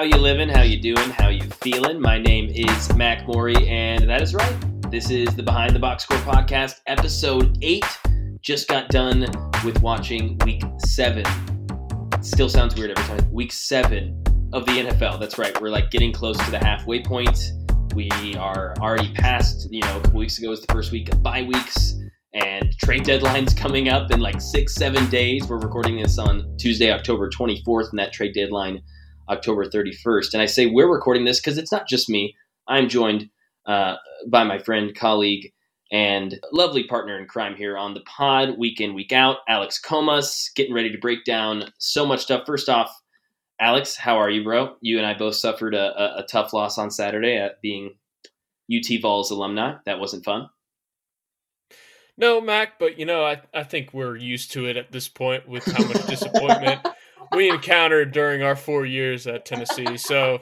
How you living? How you doing? How you feeling? My name is Mac Mori, and that is right. This is the Behind the Box Score podcast, episode eight. Just got done with watching week seven. Still sounds weird every time. Week seven of the NFL. That's right. We're like getting close to the halfway point. We are already past, you know, a couple weeks ago was the first week of bye weeks and trade deadline's coming up in like six, seven days. We're recording this on Tuesday, October 24th, and that trade deadline, October 31st. And I say we're recording this because it's not just me. I'm joined uh, by my friend, colleague, and lovely partner in crime here on the pod, week in, week out, Alex Comas, getting ready to break down so much stuff. First off, Alex, how are you, bro? You and I both suffered a, a, a tough loss on Saturday at being UT Vols alumni. That wasn't fun. No, Mac, but you know, I, I think we're used to it at this point with how much disappointment we encountered during our four years at Tennessee. So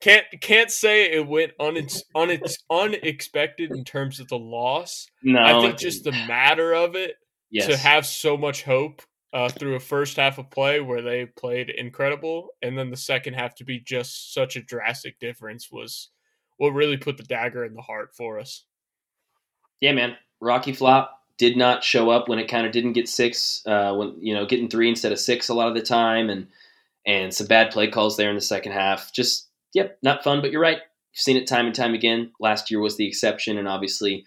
can't can't say it went on its on its unexpected in terms of the loss. No, I think just the matter of it yes. to have so much hope uh, through a first half of play where they played incredible, and then the second half to be just such a drastic difference was what really put the dagger in the heart for us. Yeah, man. Rocky Flop did not show up when it kind of didn't get six, uh, when you know getting three instead of six a lot of the time, and and some bad play calls there in the second half. Just yep, not fun. But you're right. You've seen it time and time again. Last year was the exception, and obviously,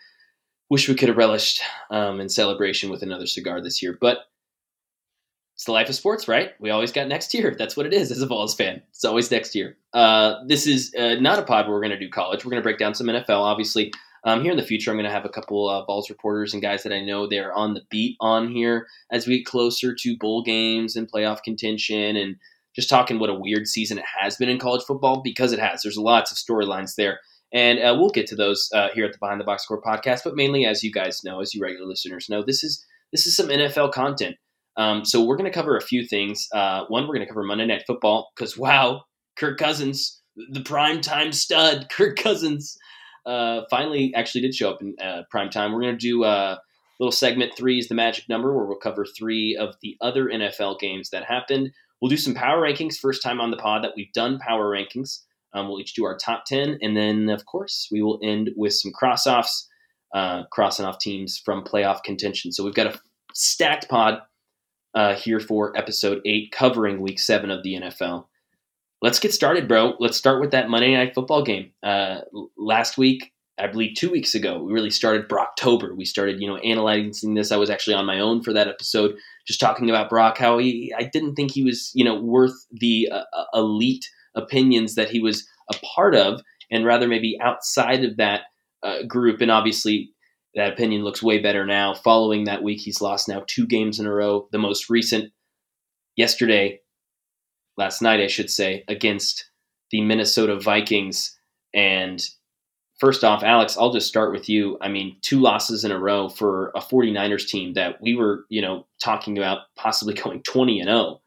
wish we could have relished um, in celebration with another cigar this year. But it's the life of sports, right? We always got next year. That's what it is as a Vols fan. It's always next year. Uh, this is uh, not a pod where we're going to do college. We're going to break down some NFL. Obviously, um, here in the future, I'm going to have a couple uh, Vols reporters and guys that I know they're on the beat on here as we get closer to bowl games and playoff contention and just talking what a weird season it has been in college football because it has. There's lots of storylines there. And uh, we'll get to those uh, here at the Behind the Box Score podcast. But mainly, as you guys know, as you regular listeners know, this is this is some NFL content. Um, so we're going to cover a few things. Uh, one, we're going to cover Monday Night Football because wow, Kirk Cousins, the prime time stud, Kirk Cousins uh, finally actually did show up in uh, prime time. We're going to do a uh, little segment three is the magic number where we'll cover three of the other NFL games that happened. We'll do some power rankings. First time on the pod that we've done power rankings. Um, we'll each do our top 10. And then, of course, we will end with some cross offs, uh, crossing off teams from playoff contention. So we've got a stacked pod uh, here for episode eight, covering week seven of the NFL let's get started, bro. Let's start with that Monday Night Football game. Uh, last week, I believe two weeks ago, we really started Brocktober. We started, you know, analyzing this. I was actually on my own for that episode, just talking about Brock. How he, I didn't think he was, you know, worth the uh, uh elite opinions that he was a part of, and rather maybe outside of that uh, group. And obviously, that opinion looks way better now. Following that week, he's lost now two games in a row. The most recent yesterday last night, I should say, against the Minnesota Vikings. And first off, Alex, I'll just start with you. I mean, two losses in a row for a 49ers team that we were, you know, talking about possibly going 20 and 0.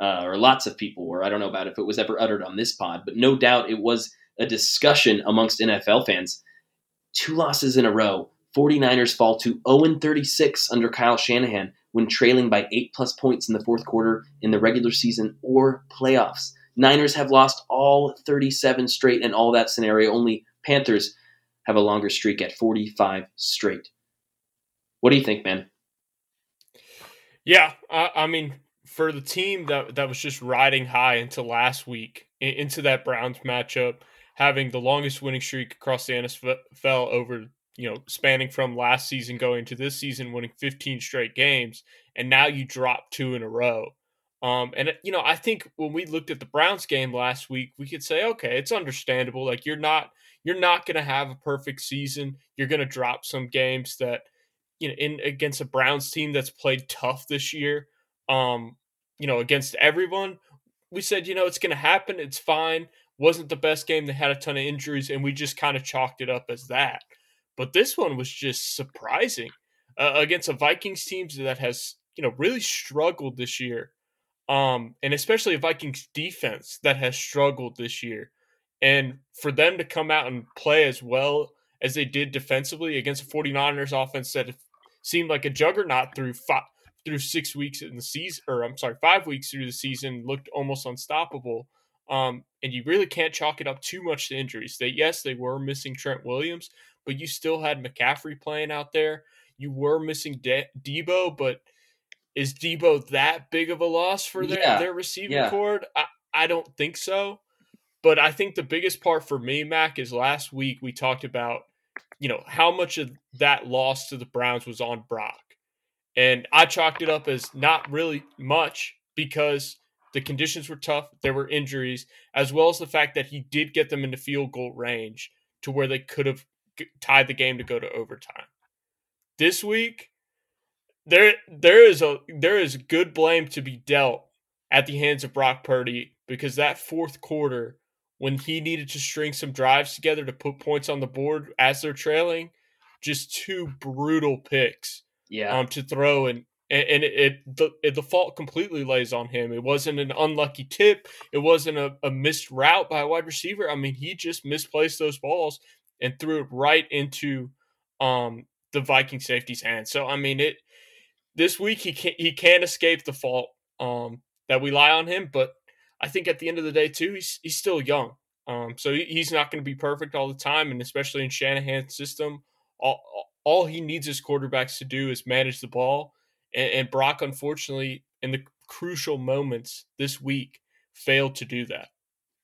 Uh, or lots of people were. I don't know about if it was ever uttered on this pod, but no doubt it was a discussion amongst NFL fans. Two losses in a row. 49ers fall to 0 36 under Kyle Shanahan when trailing by eight plus points in the fourth quarter in the regular season or playoffs. Niners have lost all 37 straight in all that scenario. Only Panthers have a longer streak at 45 straight. What do you think, man? Yeah, I, I mean, for the team that that was just riding high into last week, into that Browns matchup, having the longest winning streak across the NFL over you know, spanning from last season going to this season, winning 15 straight games, and now you drop two in a row. Um, and you know, I think when we looked at the Browns game last week, we could say, okay, it's understandable. Like you're not you're not going to have a perfect season. You're going to drop some games that you know in against a Browns team that's played tough this year. Um, you know, against everyone. We said, you know, it's going to happen. It's fine. Wasn't the best game. They had a ton of injuries, and we just kind of chalked it up as that. But this one was just surprising uh, against a Vikings team that has you know really struggled this year, um, and especially a Vikings defense that has struggled this year. And for them to come out and play as well as they did defensively against a 49ers offense that seemed like a juggernaut through five, through six weeks in the season, or I'm sorry, five weeks through the season, looked almost unstoppable. Um, and you really can't chalk it up too much to injuries. They yes, they were missing Trent Williams, but you still had McCaffrey playing out there. You were missing De- Deebo, but is Deebo that big of a loss for their, yeah. their receiving yeah. cord? I, I don't think so. But I think the biggest part for me, Mac, is last week we talked about, you know, how much of that loss to the Browns was on Brock. And I chalked it up as not really much because the conditions were tough, there were injuries, as well as the fact that he did get them into field goal range to where they could have tied the game to go to overtime. This week, there there is a there is good blame to be dealt at the hands of Brock Purdy because that fourth quarter when he needed to string some drives together to put points on the board as they're trailing, just two brutal picks. Yeah. Um, to throw and and, and it, it, the it, the fault completely lays on him. It wasn't an unlucky tip. It wasn't a, a missed route by a wide receiver. I mean, he just misplaced those balls and threw it right into um the Viking safety's hands. So I mean, it this week he can't he can't escape the fault um that we lie on him, but I think at the end of the day too, he's he's still young. Um, so he's not going to be perfect all the time, and especially in Shanahan's system, all all he needs his quarterbacks to do is manage the ball and, and Brock, unfortunately, in the crucial moments this week, failed to do that.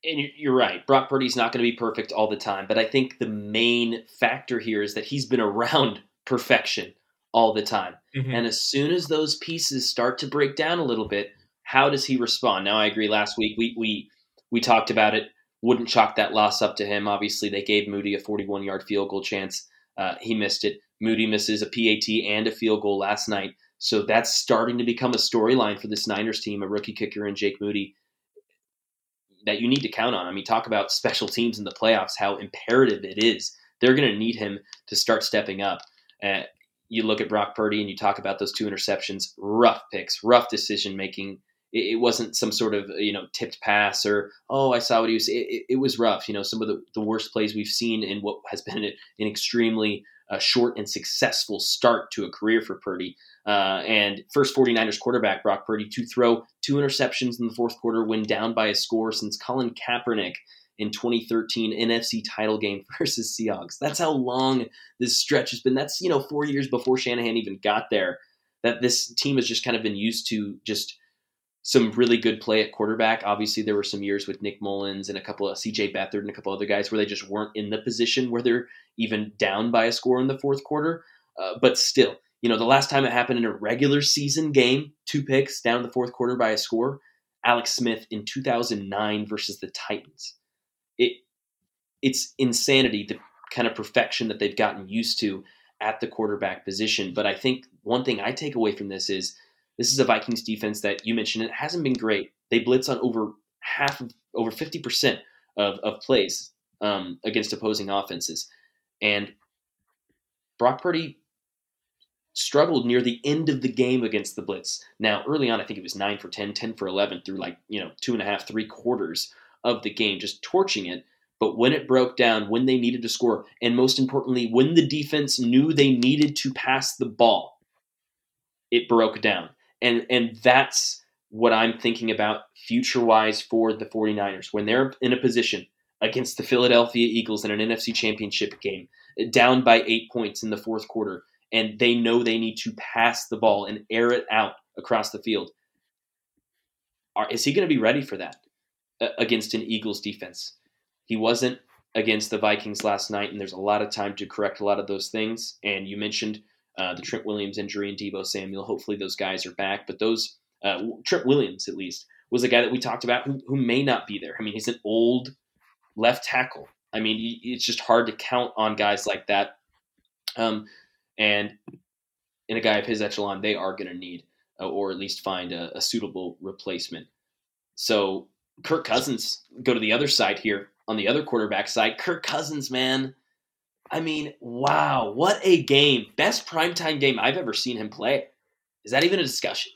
And you're right. Brock Purdy's not going to be perfect all the time, but I think the main factor here is that he's been around perfection all the time. Mm-hmm. And as soon as those pieces start to break down a little bit, how does he respond? Now, I agree. Last week we we we talked about it. Wouldn't chalk that loss up to him. Obviously, they gave Moody a 41 yard field goal chance. Uh, he missed it. Moody misses a PAT and a field goal last night. So that's starting to become a storyline for this Niners team, a rookie kicker and Jake Moody that you need to count on. I mean, talk about special teams in the playoffs, how imperative it is. They're going to need him to start stepping up. Uh, you look at Brock Purdy and you talk about those two interceptions, rough picks, rough decision making. It, it wasn't some sort of you know tipped pass or oh I saw what he was. It, it, it was rough. You know some of the, the worst plays we've seen in what has been an extremely uh, short and successful start to a career for Purdy. Uh, and first 49ers quarterback Brock Purdy to throw two interceptions in the fourth quarter when down by a score since Colin Kaepernick in 2013 NFC title game versus Seahawks. That's how long this stretch has been. That's, you know, four years before Shanahan even got there. That this team has just kind of been used to just some really good play at quarterback. Obviously, there were some years with Nick Mullens and a couple of CJ Beathard and a couple other guys where they just weren't in the position where they're even down by a score in the fourth quarter. Uh, but still, you know, the last time it happened in a regular season game, two picks down the fourth quarter by a score, Alex Smith in 2009 versus the Titans. It it's insanity the kind of perfection that they've gotten used to at the quarterback position. But I think one thing I take away from this is this is a Vikings defense that you mentioned it hasn't been great. They blitz on over half of over 50% of, of plays um, against opposing offenses. And Brock Purdy struggled near the end of the game against the blitz. Now, early on, I think it was 9 for 10, 10 for 11 through like, you know, two and a half, three quarters of the game, just torching it. But when it broke down, when they needed to score, and most importantly, when the defense knew they needed to pass the ball, it broke down. And and that's what I'm thinking about future wise for the 49ers. When they're in a position against the Philadelphia Eagles in an NFC championship game, down by eight points in the fourth quarter, and they know they need to pass the ball and air it out across the field. Are, is he going to be ready for that uh, against an Eagles defense? He wasn't against the Vikings last night, and there's a lot of time to correct a lot of those things. And you mentioned uh, the Trent Williams injury and Deebo Samuel. Hopefully, those guys are back. But those uh, Trent Williams, at least, was a guy that we talked about who, who may not be there. I mean, he's an old left tackle. I mean, it's just hard to count on guys like that. Um, and in a guy of his echelon, they are going to need, uh, or at least find a, a, suitable replacement. So Kirk Cousins go to the other side here on the other quarterback side. Kirk Cousins, man. I mean, wow, what a game. Best primetime game I've ever seen him play. Is that even a discussion?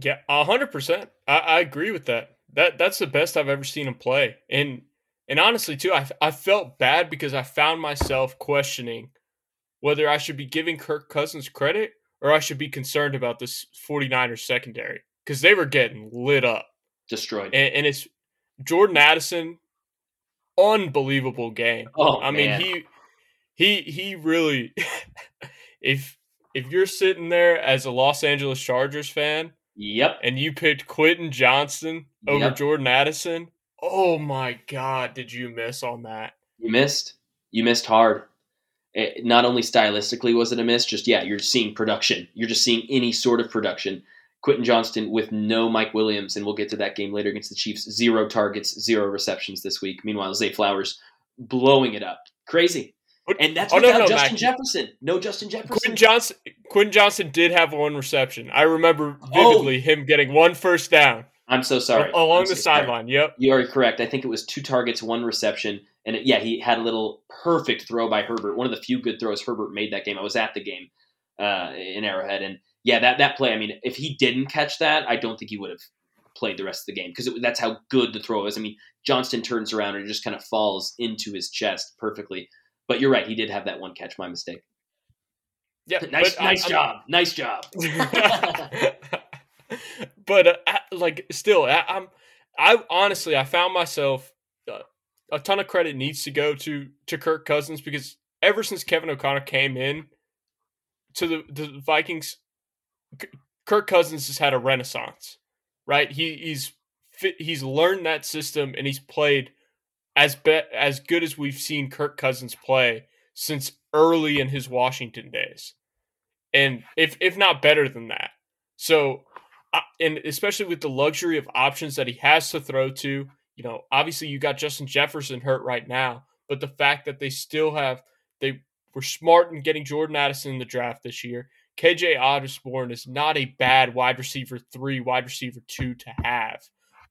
Yeah, hundred percent. I, I agree with that. That that's the best I've ever seen him play. And and honestly too, I I felt bad because I found myself questioning whether I should be giving Kirk Cousins credit or I should be concerned about this 49ers secondary because they were getting lit up. destroyed. And, and it's Jordan Addison, unbelievable game. Oh, I mean he he he really if if you're sitting there as a Los Angeles Chargers fan Yep. and you picked Quentin Johnston over Yep. Jordan Addison, oh my god, did you miss on that? You missed. You missed hard. It, not only stylistically was it a miss, just yeah, you're seeing production. You're just seeing any sort of production. Quentin Johnston with no Mike Williams, and we'll get to that game later against the Chiefs. Zero targets, zero receptions this week. Meanwhile, Zay Flowers blowing it up, crazy. And that's Oh, no, without no, Justin Mac. Jefferson. No Justin Jefferson. Quentin Johnston Quentin Johnston did have one reception. I remember Oh. vividly him getting one first down I'm so sorry. along I'm the so sideline. Yep. You are correct. I think it was two targets, one reception, and it, yeah, he had a little perfect throw by Herbert. One of the few good throws Herbert made that game. I was at the game uh, in Arrowhead, and yeah, that that play. I mean, if he didn't catch that, I don't think he would have played the rest of the game because that's how good the throw is. I mean, Johnston turns around and it just kind of falls into his chest perfectly. But you're right, he did have that one catch. My mistake. Yeah. Nice, but nice I'm- job. Nice job. but uh, like still I, i'm i honestly i found myself uh, a ton of credit needs to go to to kirk cousins because ever since kevin o'connell came in to the, the vikings kirk cousins has had a renaissance right he he's he's learned that system and he's played as be, as good as we've seen kirk cousins play since early in his washington days and if if not better than that so uh, and especially with the luxury of options that he has to throw to, you know, obviously you got Justin Jefferson hurt right now, but the fact that they still have they were smart in getting Jordan Addison in the draft this year. KJ Osborn is not a bad wide receiver three, wide receiver two to have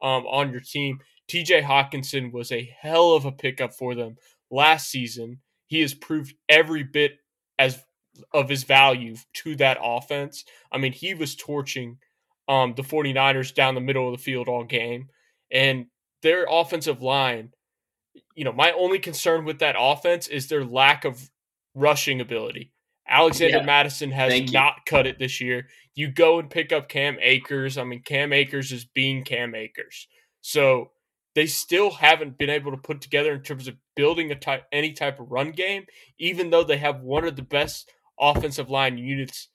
um, on your team. TJ Hockenson was a hell of a pickup for them last season. He has proved every bit as of his value to that offense. I mean, he was torching um, the 49ers down the middle of the field all game. And their offensive line, you know, my only concern with that offense is their lack of rushing ability. Alexander Yeah. Mattison has Thank you. not cut it this year. You go and pick up Cam Akers. I mean, Cam Akers is being Cam Akers. So they still haven't been able to put together in terms of building a type any type of run game, even though they have one of the best offensive line units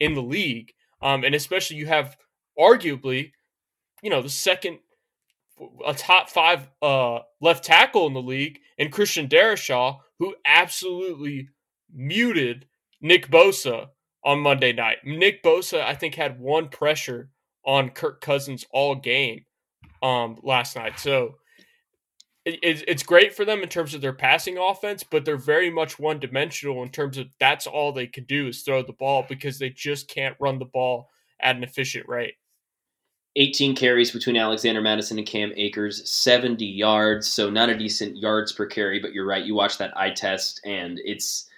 in the league. Um, and especially you have arguably, you know, the second a top five uh, left tackle in the league, and Christian Darrisaw, who absolutely muted Nick Bosa on Monday night. Nick Bosa, I think, had one pressure on Kirk Cousins all game um, last night. So it, it's it's great for them in terms of their passing offense, but they're very much one dimensional in terms of that's all they can do is throw the ball because they just can't run the ball at an efficient rate. 18 carries between Alexander Mattison and Cam Akers, 70 yards, so not a decent yards per carry, but you're right. You watch that eye test and it's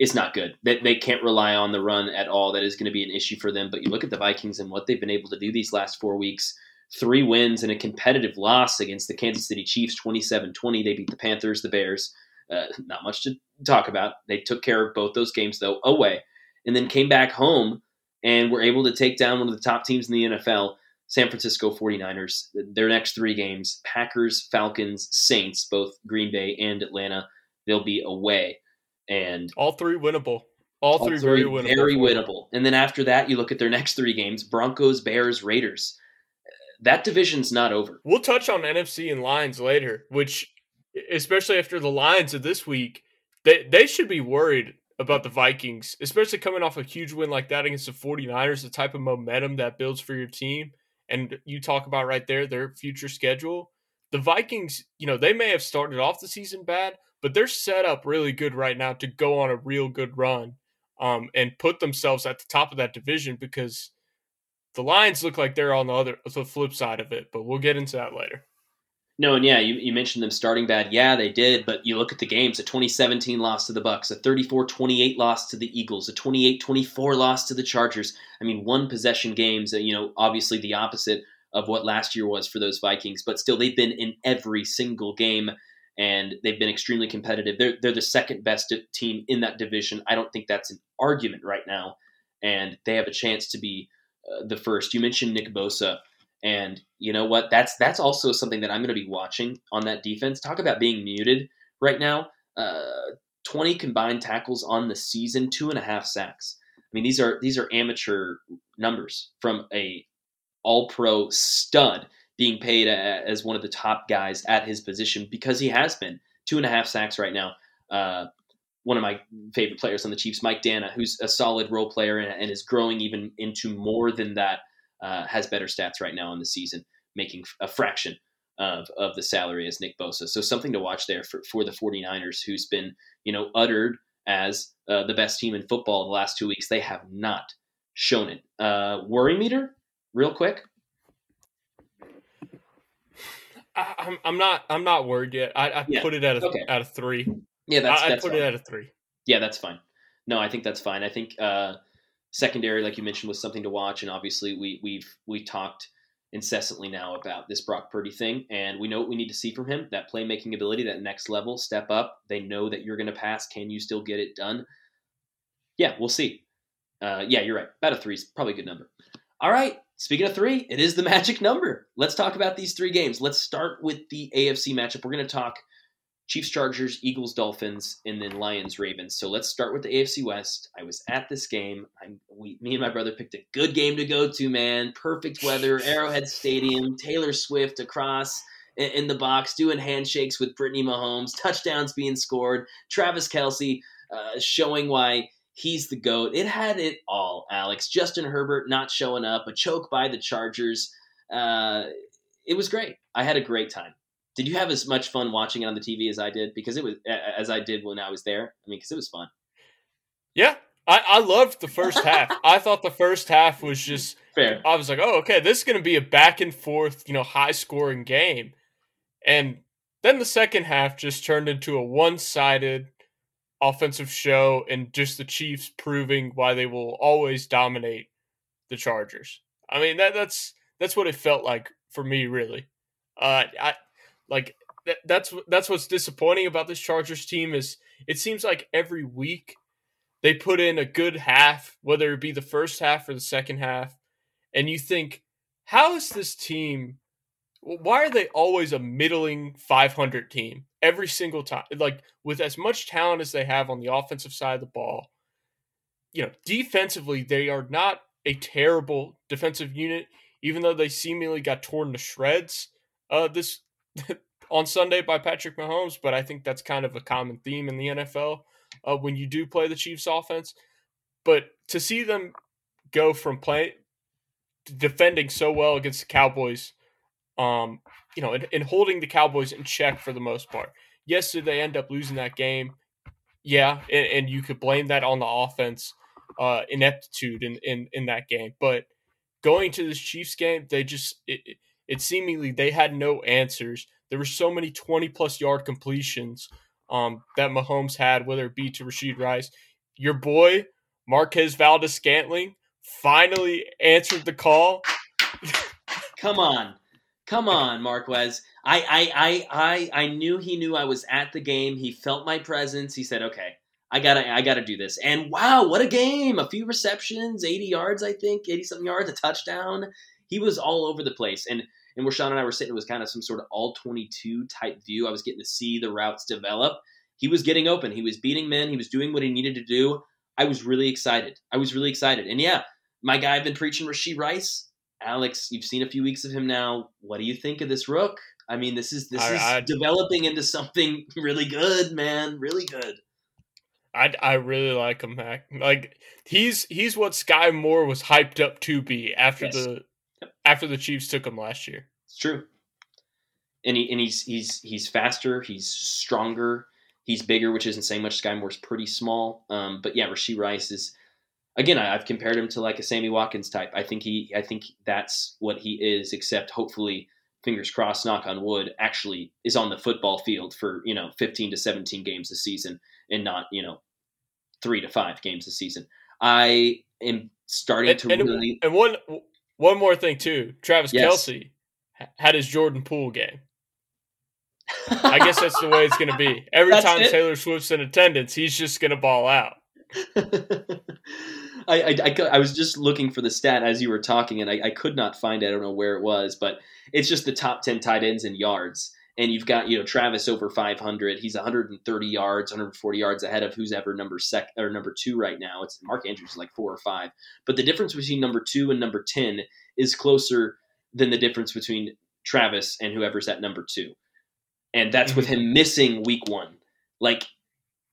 it's not good. That they can't rely on the run at all. That is going to be an issue for them. But you look at the Vikings and what they've been able to do these last 4 weeks. Three wins and a competitive loss against the Kansas City Chiefs 27-20. They beat the Panthers, the Bears. Uh, not much to talk about. They took care of both those games though away and then came back home and were able to take down one of the top teams in the NFL. San Francisco 49ers. Their next three games Packers, Falcons, Saints, both Green Bay and Atlanta. They'll be away. And All three winnable. All, all three, three very winnable. very winnable. And then after that, you look at their next three games Broncos, Bears, Raiders. That division's not over. We'll touch on NFC and Lions later, which, especially after the Lions of this week, they, they should be worried about the Vikings, especially coming off a huge win like that against the 49ers, the type of momentum that builds for your team. And you talk about right there their future schedule. The Vikings, you know, they may have started off the season bad, but they're set up really good right now to go on a real good run um, and put themselves at the top of that division because the Lions look like they're on the other the flip side of it, but we'll get into that later. No, and yeah, you, you mentioned them starting bad. Yeah, they did, but you look at the games, a 2017 loss to the Bucs, a 34-28 loss to the Eagles, a 28-24 loss to the Chargers. I mean, one possession games, you know, obviously the opposite of what last year was for those Vikings, but still they've been in every single game and they've been extremely competitive. They're they're the second best team in that division. I don't think that's an argument right now, and they have a chance to be uh, the first. You mentioned Nick Bosa And you know what? That's that's also something that I'm going to be watching on that defense. Talk about being muted right now. Uh, 20 combined tackles on the season, two and a half sacks. I mean, these are these are amateur numbers from a All Pro stud being paid as one of the top guys at his position because he has been two and a half sacks right now. Uh, one of my favorite players on the Chiefs, Mike Danna, who's a solid role player and, and is growing even into more than that, uh, has better stats right now in the season, making a fraction of, of the salary as Nick Bosa. So something to watch there for, for the 49ers, who's been, you know, uttered as uh, the best team in football the last two weeks. They have not shown it. Uh, worry meter, real quick. I, am I'm not I'm not worried yet. I, I yeah. put it at a okay. at a three. Yeah, that's, I, that's I put fine. it at a three. Yeah, that's fine. No, I think that's fine. I think uh, secondary, like you mentioned, was something to watch, and obviously we we've we talked incessantly now about this Brock Purdy thing, and we know what we need to see from him. That playmaking ability, that next level, step up. They know that you're going to pass. Can you still get it done? Yeah, we'll see. Uh, yeah, you're right. About a three is probably a good number. All right. Speaking of three, it is the magic number. Let's talk about these three games. Let's start with the AFC matchup. We're going to talk Chiefs, Chargers, Eagles, Dolphins, and then Lions, Ravens. So let's start with the AFC West. I was at this game. I, we, me and my brother picked a good game to go to. Man, perfect weather, Arrowhead Stadium, Taylor Swift across in, in the box doing handshakes with Brittany Mahomes, touchdowns being scored, Travis Kelce uh, showing why he's the goat. It had it all. Alex, Justin Herbert not showing up, a choke by the Chargers. Uh, it was great. I had a great time. Did you have as much fun watching it on the TV as I did? Because it was as I did when I was there. I mean, because it was fun. Yeah, I, I loved the first half. I thought the first half was just fair. I was like, oh, okay, this is going to be a back and forth, you know, high scoring game, and then the second half just turned into a one sided offensive show, and just the Chiefs proving why they will always dominate the Chargers. I mean, that that's that's what it felt like for me, really. Uh, I like that, that's that's what's disappointing about this Chargers team is it seems like every week they put in a good half, whether it be the first half or the second half, and you think, how is this team? Why are they always a middling 500 team every single time? Like with as much talent as they have on the offensive side of the ball, you know, defensively they are not a terrible defensive unit, even though they seemingly got torn to shreds uh, this on Sunday by Patrick Mahomes, but I think that's kind of a common theme in the NFL uh, when you do play the Chiefs offense. But to see them go from play defending so well against the Cowboys, um, you know, and holding the Cowboys in check for the most part. Yes, did they end up losing that game? Yeah, and, and you could blame that on the offense uh, ineptitude in, in in that game. But going to this Chiefs game, they just it, it seemingly they had no answers. There were so many 20 plus yard completions um, that Mahomes had, whether it be to Rashee Rice. Your boy, Marquez Valdes-Scantling, finally answered the call. Come on. Come on, Marquez. I, I, I, I, I knew he knew I was at the game. He felt my presence. He said, okay, I gotta, I gotta do this. And wow, what a game! A few receptions, 80 yards, I think, 80 something yards, a touchdown. He was all over the place. And and where Sean and I were sitting, it was kind of some sort of all 22 type view. I was getting to see the routes develop. He was getting open. He was beating men. He was doing what he needed to do. I was really excited. I was really excited. And yeah, my guy I've been preaching, Rashee Rice. Alex, you've seen a few weeks of him now. What do you think of this rook? I mean, this is this I, is I, developing into something really good, man. Really good. I, I really like him, Mac. Like he's he's what Skyy Moore was hyped up to be after yes. the after the Chiefs took him last year. It's true. And he and he's he's he's faster, he's stronger, he's bigger, which isn't saying much. Skyy Moore's pretty small. Um, but yeah, Rashee Rice is again, I, have compared him to like a Sammy Watkins type. I think he I think that's what he is, except hopefully, fingers crossed, knock on wood, actually is on the football field for, you know, fifteen to seventeen games a season and not, you know, three to five games a season. I am starting and, to and, really and one one more thing too, Travis yes. Kelce had his Jordan Poole game. I guess that's the way it's going to be. Every time it? Taylor Swift's in attendance, he's just going to ball out. I, I, I, I, was just looking for the stat as you were talking, and I, I could not find it. I don't know where it was, but it's just the top 10 tight ends in yards. And you've got, you know, Travis over 500. He's 130 yards, 140 yards ahead of who's ever number sec or number two right now. It's Mark Andrews is like four or five. But the difference between number two and number 10 is closer than the difference between Travis and whoever's at number two. And that's with mm-hmm. him missing week one. Like,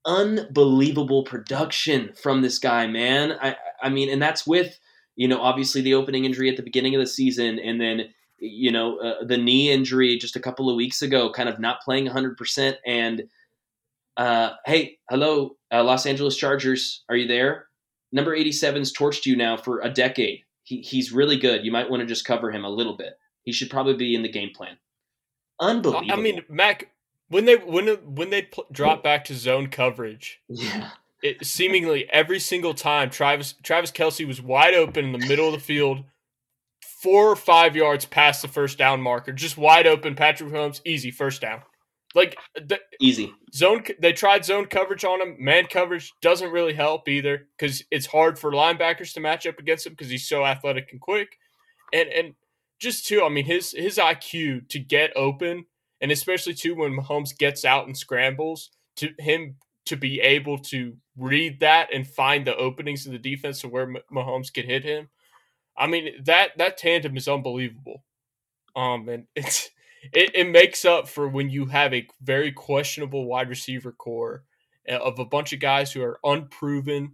unbelievable production from this guy, man. I, I mean, and that's with, you know, obviously the opening injury at the beginning of the season and then, you know, uh, the knee injury just a couple of weeks ago, kind of not playing 100%. And, uh, hey, hello, uh, Los Angeles Chargers, are you there? Number 87's torched you now for a decade. He, he's really good. You might want to just cover him a little bit. He should probably be in the game plan. Unbelievable. I mean, Mac, when they when when they pl- drop back to zone coverage, yeah, it seemingly every single time Travis Travis Kelce was wide open in the middle of the field, four or five yards past the first down marker, just wide open. Patrick Holmes, easy first down. Like the, easy zone. They tried zone coverage on him. Man coverage doesn't really help either because it's hard for linebackers to match up against him because he's so athletic and quick. And and just too, I mean his his IQ to get open, and especially too when Mahomes gets out and scrambles, to him to be able to read that and find the openings in the defense to where Mahomes could hit him. I mean that that tandem is unbelievable. Um, and it's it, it makes up for when you have a very questionable wide receiver core uh, of a bunch of guys who are unproven,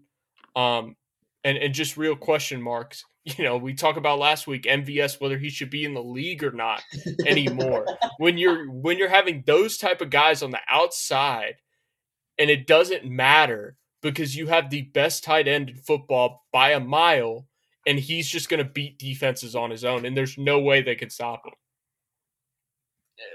um, and and just real question marks. You know, we talk about last week MVS whether he should be in the league or not anymore. when you're when you're having those type of guys on the outside, and it doesn't matter because you have the best tight end in football by a mile, and he's just going to beat defenses on his own, and there's no way they can stop him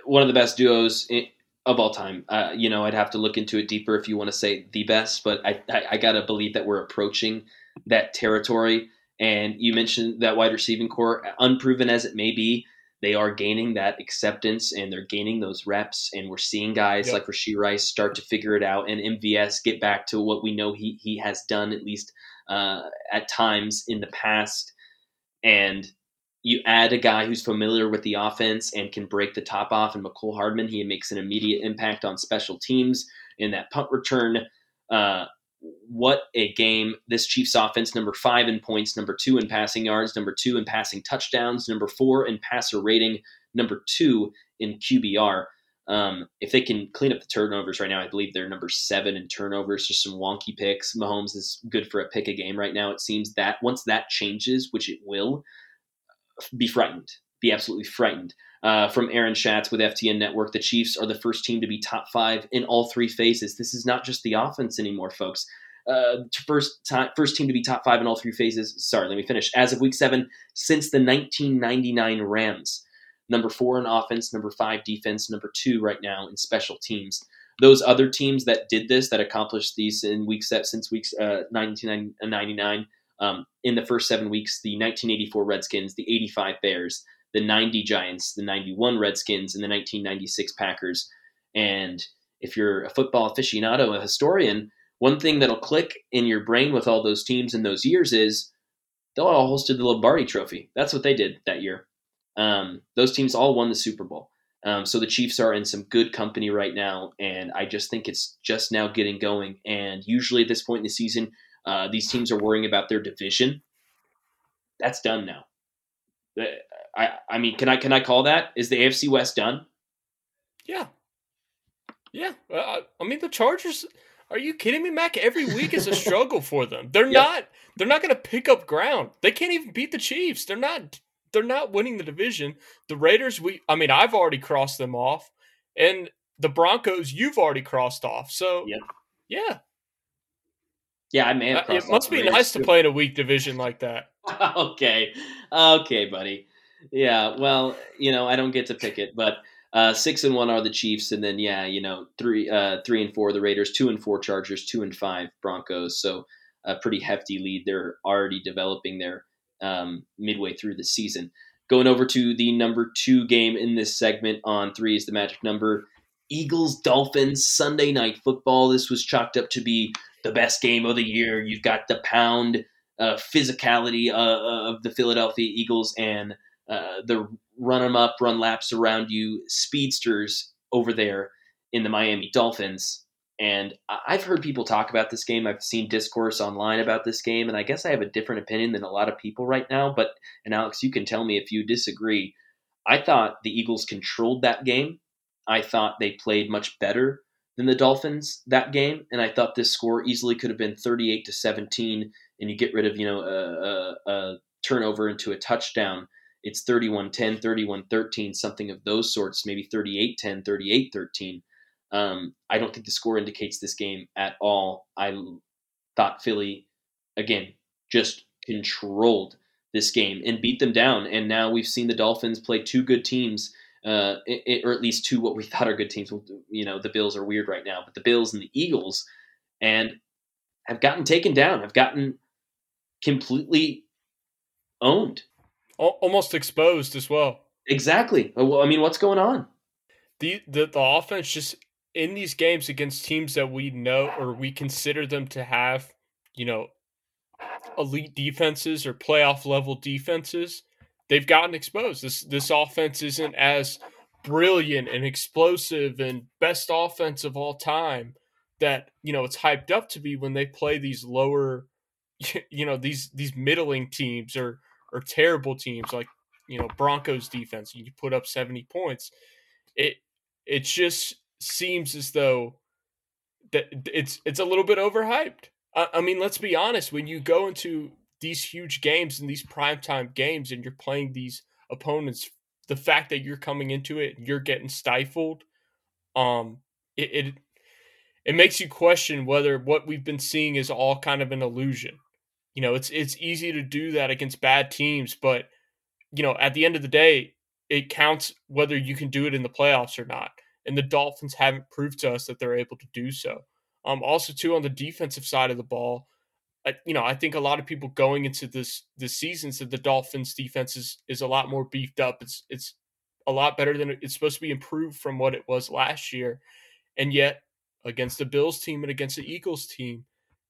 one of the best duos in, of all time. Uh, you know, I'd have to look into it deeper if you want to say the best, but I, I, I got to believe that we're approaching that territory. And you mentioned that wide receiving core, unproven as it may be, they are gaining that acceptance and they're gaining those reps. And we're seeing guys yep. like Rashee Rice start to figure it out and MVS get back to what we know he, he has done, at least uh, at times in the past. And you add a guy who's familiar with the offense and can break the top off, and Mecole Hardman, he makes an immediate impact on special teams in that punt return. Uh, what a game! This Chiefs offense, number five in points, number two in passing yards, number two in passing touchdowns, number four in passer rating, number two in QBR. Um, if they can clean up the turnovers right now, I believe they're number seven in turnovers, just some wonky picks. Mahomes is good for a pick a game right now. It seems that once that changes, which it will, be frightened, be absolutely frightened. Uh, from Aaron Schatz with FTN Network, the Chiefs are the first team to be top five in all three phases. This is not just the offense anymore, folks. Uh, first time, first team to be top five in all three phases. Sorry, let me finish. As of week seven, since the 1999 Rams, number four in offense, number five defense, number two right now in special teams. Those other teams that did this, that accomplished these in weeks set since weeks uh, 1999, um, in the first seven weeks the 1984 Redskins, the 85 Bears, the 90 Giants, the 91 Redskins, and the 1996 Packers. And if you're a football aficionado, a historian, one thing that'll click in your brain with all those teams in those years is they all hosted the Lombardi Trophy. That's what they did that year. Um, those teams all won the Super Bowl. Um, so the Chiefs are in some good company right now, and I just think it's just now getting going. And usually at this point in the season, uh, these teams are worrying about their division. That's done now. I I mean, can I can I call that? Is the AFC West done? Yeah, yeah. Uh, I mean, the Chargers. Are you kidding me, Mac? Every week is a struggle for them. They're yep. not. They're not going to pick up ground. They can't even beat the Chiefs. They're not. They're not winning the division. The Raiders. We. I mean, I've already crossed them off, and the Broncos. You've already crossed off. So. Yep. Yeah. Yeah, I may have. Uh, it must be nice to play in a weak division like that. okay, okay, buddy. Yeah, well, you know, I don't get to pick it, but uh, six and one are the Chiefs, and then yeah, you know, three, uh, three and four the Raiders, two and four Chargers, two and five Broncos. So a pretty hefty lead. They're already developing there um, midway through the season. Going over to the number two game in this segment on three is the magic number. Eagles Dolphins Sunday night football. This was chalked up to be the best game of the year. You've got the pound uh, physicality uh, of the Philadelphia Eagles and uh, the run them up, run laps around you speedsters over there in the Miami Dolphins. And I've heard people talk about this game. I've seen discourse online about this game, and I guess I have a different opinion than a lot of people right now. But, and Alex, you can tell me if you disagree. I thought the Eagles controlled that game. I thought they played much better than the Dolphins that game, and I thought this score easily could have been 38 to 17, and you get rid of you know a, a, a turnover into a touchdown. It's 31-10, 31-13, something of those sorts, maybe 38-10, 38-13. Um, I don't think the score indicates this game at all. I thought Philly, again, just controlled this game and beat them down. And now we've seen the Dolphins play two good teams, uh, it, or at least two what we thought are good teams. You know, the Bills are weird right now, but the Bills and the Eagles, and have gotten taken down, have gotten completely owned, almost exposed as well. Exactly. Uh, well, I mean, what's going on? The, the the offense just in these games against teams that we know or we consider them to have, you know, elite defenses or playoff level defenses, they've gotten exposed. This this offense isn't as brilliant and explosive and best offense of all time that, you know, it's hyped up to be when they play these lower you know, these these middling teams or or terrible teams like, you know, Broncos defense, you put up 70 points. It it just seems as though that it's it's a little bit overhyped. I, I mean, let's be honest. When you go into these huge games and these primetime games, and you're playing these opponents, the fact that you're coming into it, you're getting stifled, um, it, it it makes you question whether what we've been seeing is all kind of an illusion. You know, it's it's easy to do that against bad teams, but you know, at the end of the day, it counts whether you can do it in the playoffs or not and the Dolphins haven't proved to us that they're able to do so. Um, also, too, on the defensive side of the ball, I, you know, I think a lot of people going into this this season said the Dolphins' defense is is a lot more beefed up. It's it's a lot better than it's supposed to be improved from what it was last year, and yet against the Bills team and against the Eagles team,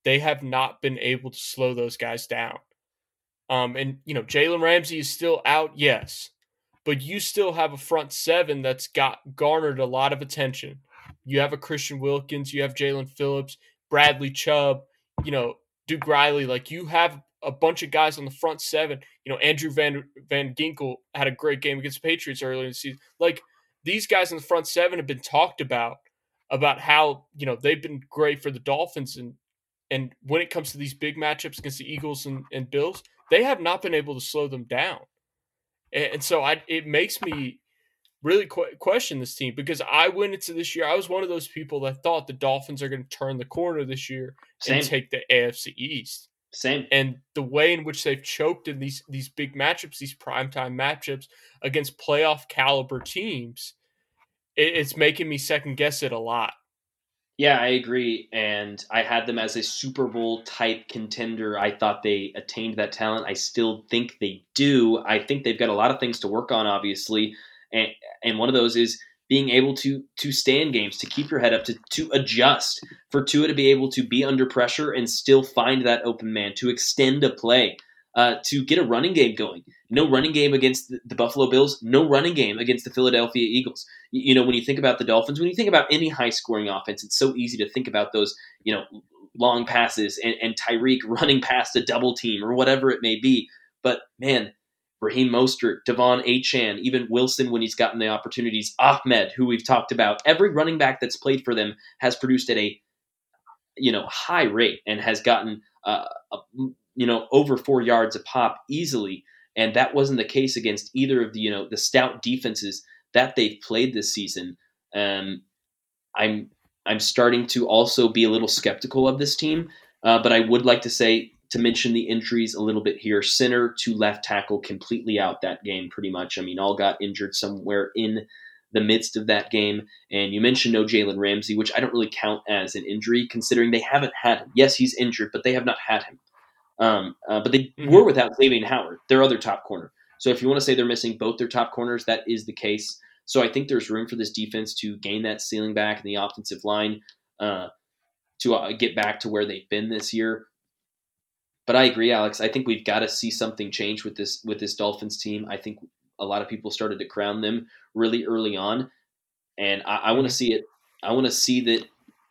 they have not been able to slow those guys down. Um, and you know, Jalen Ramsey is still out, yes, but you still have a front seven that's got garnered a lot of attention. You have a Christian Wilkins, you have Jaelan Phillips, Bradley Chubb, you know, Duke Riley. Like you have a bunch of guys on the front seven. You know, Andrew Van Van Ginkel had a great game against the Patriots earlier in the season. Like these guys in the front seven have been talked about about how you know they've been great for the Dolphins and and when it comes to these big matchups against the Eagles and, and Bills, they have not been able to slow them down and so I it makes me really qu- question this team because I went into this year. I was one of those people that thought the Dolphins are going to turn the corner this year Same. and take the AFC East. Same. And the way in which they've choked in these these big matchups, these primetime matchups against playoff caliber teams, it, it's making me second guess it a lot. Yeah, I agree. And I had them as a Super Bowl type contender. I thought they attained that talent. I still think they do. I think they've got a lot of things to work on, obviously. And, and one of those is being able to to stay in games, to keep your head up, to to adjust, for Tua to be able to be under pressure and still find that open man, to extend a play uh, to get a running game going. No running game against the, Buffalo Bills. No running game against the Philadelphia Eagles. You, know, when you think about the Dolphins, when you think about any high scoring offense, it's so easy to think about those, you know, long passes and, and Tyreek running past a double team or whatever it may be. But man, Raheem Mostert, De'Von Achane, even Wilson when he's gotten the opportunities, Ahmed, who we've talked about, every running back that's played for them has produced at a you know high rate and has gotten uh, a, you know, over four yards a pop easily. And that wasn't the case against either of the, you know, the stout defenses that they've played this season. Um, I'm I'm starting to also be a little skeptical of this team, uh, but I would like to say to mention the injuries a little bit here. Center to left tackle completely out that game, pretty much. I mean, all got injured somewhere in the midst of that game. And you mentioned no Jalen Ramsey, which I don't really count as an injury, considering they haven't had him. Yes, he's injured, but they have not had him. Um, uh, but they mm-hmm. were without Xavier Howard, their other top corner. So if you want to say they're missing both their top corners, that is the case. So I think there's room for this defense to gain that ceiling back in the offensive line uh, to uh, get back to where they've been this year. but I agree, Alex. I think we've got to see something change with this with this Dolphins team. I think a lot of people started to crown them really early on, and I, I want to see it. I want to see that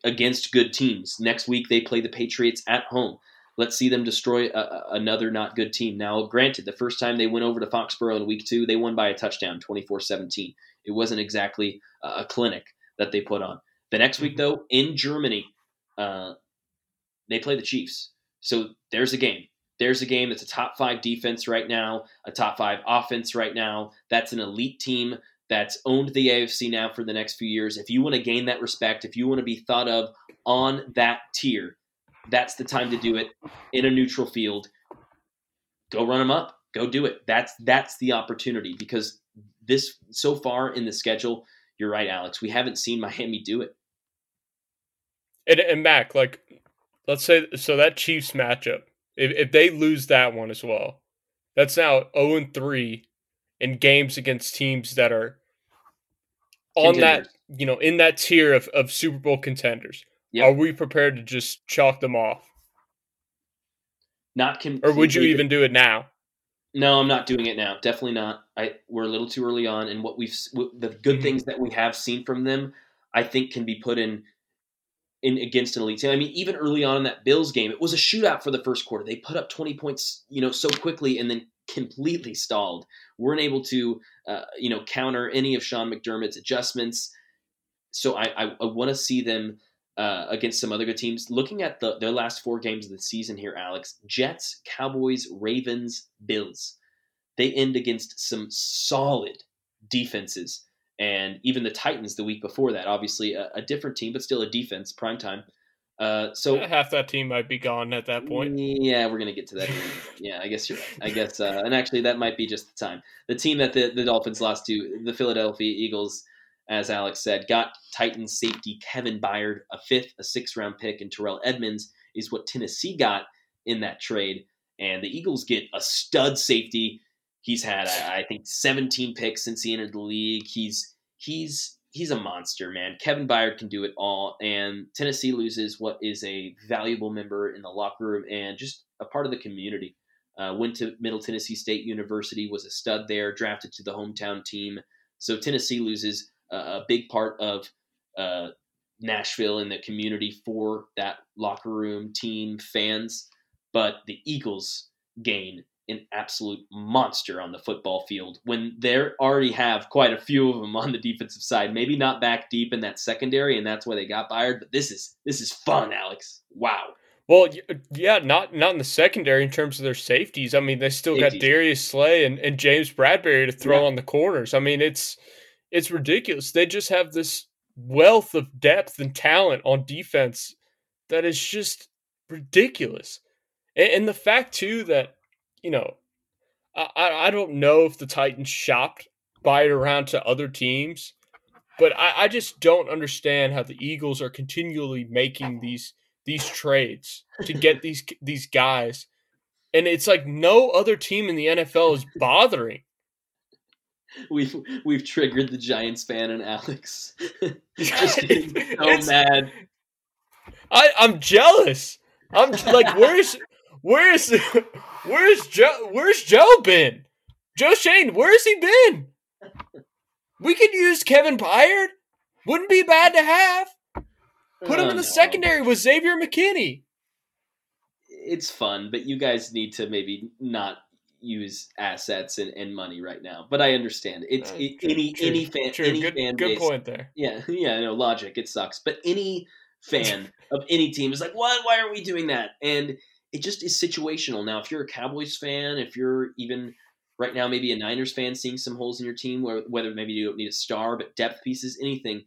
against good teams. Next week they play the Patriots at home. Let's see them destroy a, another not good team. Now, granted, the first time they went over to Foxborough in week two, they won by a touchdown, 24 17. It wasn't exactly a clinic that they put on. The next week, mm-hmm. though, in Germany, uh, they play the Chiefs. So there's a game. There's a game that's a top five defense right now, a top five offense right now. That's an elite team that's owned the AFC now for the next few years. If you want to gain that respect, if you want to be thought of on that tier, that's the time to do it in a neutral field. Go run them up. Go do it. That's that's the opportunity because this so far in the schedule, you're right, Alex. We haven't seen Miami do it. And, and Mac, like, let's say so that Chiefs matchup, if, if they lose that one as well, that's now zero and three in games against teams that are on contenders. that you know in that tier of, of Super Bowl contenders. Yep. Are we prepared to just chalk them off? Not completely. Or would you even do it now? No, I'm not doing it now. Definitely not. I we're a little too early on, and what we've the good mm-hmm. things that we have seen from them, I think, can be put in in against an elite team. I mean, even early on in that Bills game, it was a shootout for the first quarter. They put up 20 points, you know, so quickly, and then completely stalled. weren't able to, uh, you know, counter any of Sean McDermott's adjustments. So I, I, I want to see them uh, against some other good teams. Looking at the, their last four games of the season here, Alex Jets, Cowboys, Ravens, Bills. They end against some solid defenses. And even the Titans the week before that, obviously a, a different team, but still a defense, prime time. Uh, so half that team might be gone at that point. Yeah, we're gonna get to that. yeah, I guess you're right. I guess, uh, and actually, that might be just the time. The team that the, the Dolphins lost to, the Philadelphia Eagles, as Alex said, got Titans safety Kevin Byard, a fifth, a sixth round pick, and Terrell Edmunds is what Tennessee got in that trade. And the Eagles get a stud safety. He's had, I think, 17 picks since he entered the league. He's he's he's a monster, man. Kevin Byard can do it all, and Tennessee loses what is a valuable member in the locker room and just a part of the community. Uh, went to Middle Tennessee State University, was a stud there, drafted to the hometown team. So Tennessee loses a big part of uh, Nashville and the community for that locker room, team, fans. But the Eagles gain an absolute monster on the football field when they already have quite a few of them on the defensive side. Maybe not back deep in that secondary, and that's why they got Byard. But this is this is fun, Alex. Wow. Well, yeah, not not in the secondary in terms of their safeties. I mean, they still safeties. got Darius Slay and, and James Bradberry to throw yeah. on the corners. I mean, it's it's ridiculous. They just have this wealth of depth and talent on defense that is just ridiculous. And, and the fact too that you know, I, I don't know if the Titans shopped Byard around to other teams, but I, I just don't understand how the Eagles are continually making these these trades to get these these guys, and it's like no other team in the NFL is bothering. We've we've triggered the Giants fan and Alex. just getting so mad. I I'm jealous. I'm like, where's where's Where's Joe? Where's Joe been? Joe Schoen, where's he been? We could use Kevin Byard. Wouldn't be bad to have. Put him oh, in the no. secondary with Xavier McKinney. It's fun, but you guys need to maybe not use assets and, and money right now. But I understand it's uh, it, true, any true, any fan true. any good, fan good base, point there. Yeah, yeah, no logic. It sucks, but any fan of any team is like, what? Why aren't we doing that? And it just is situational. Now, if you're a Cowboys fan, if you're even right now maybe a Niners fan seeing some holes in your team, where whether maybe you don't need a star, but depth pieces, anything,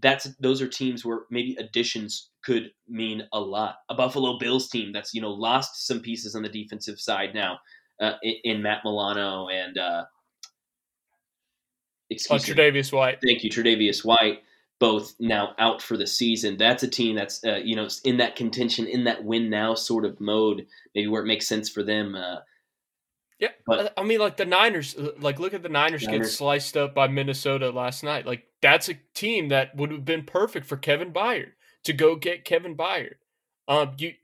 that's those are teams where maybe additions could mean a lot. A Buffalo Bills team that's you know lost some pieces on the defensive side now uh, in, in, Matt Milano and uh, excuse oh, Tre'Davious White. Thank you, Tre'Davious White both now out for the season. That's a team that's uh, you know in that contention, in that win now sort of mode, maybe where it makes sense for them. Uh, yeah, but I mean, like the Niners, uh, like look at the Niners, Niners, get sliced up by Minnesota last night. Like that's a team that would have been perfect for Kevin Byard to go get Kevin Byard. Um, you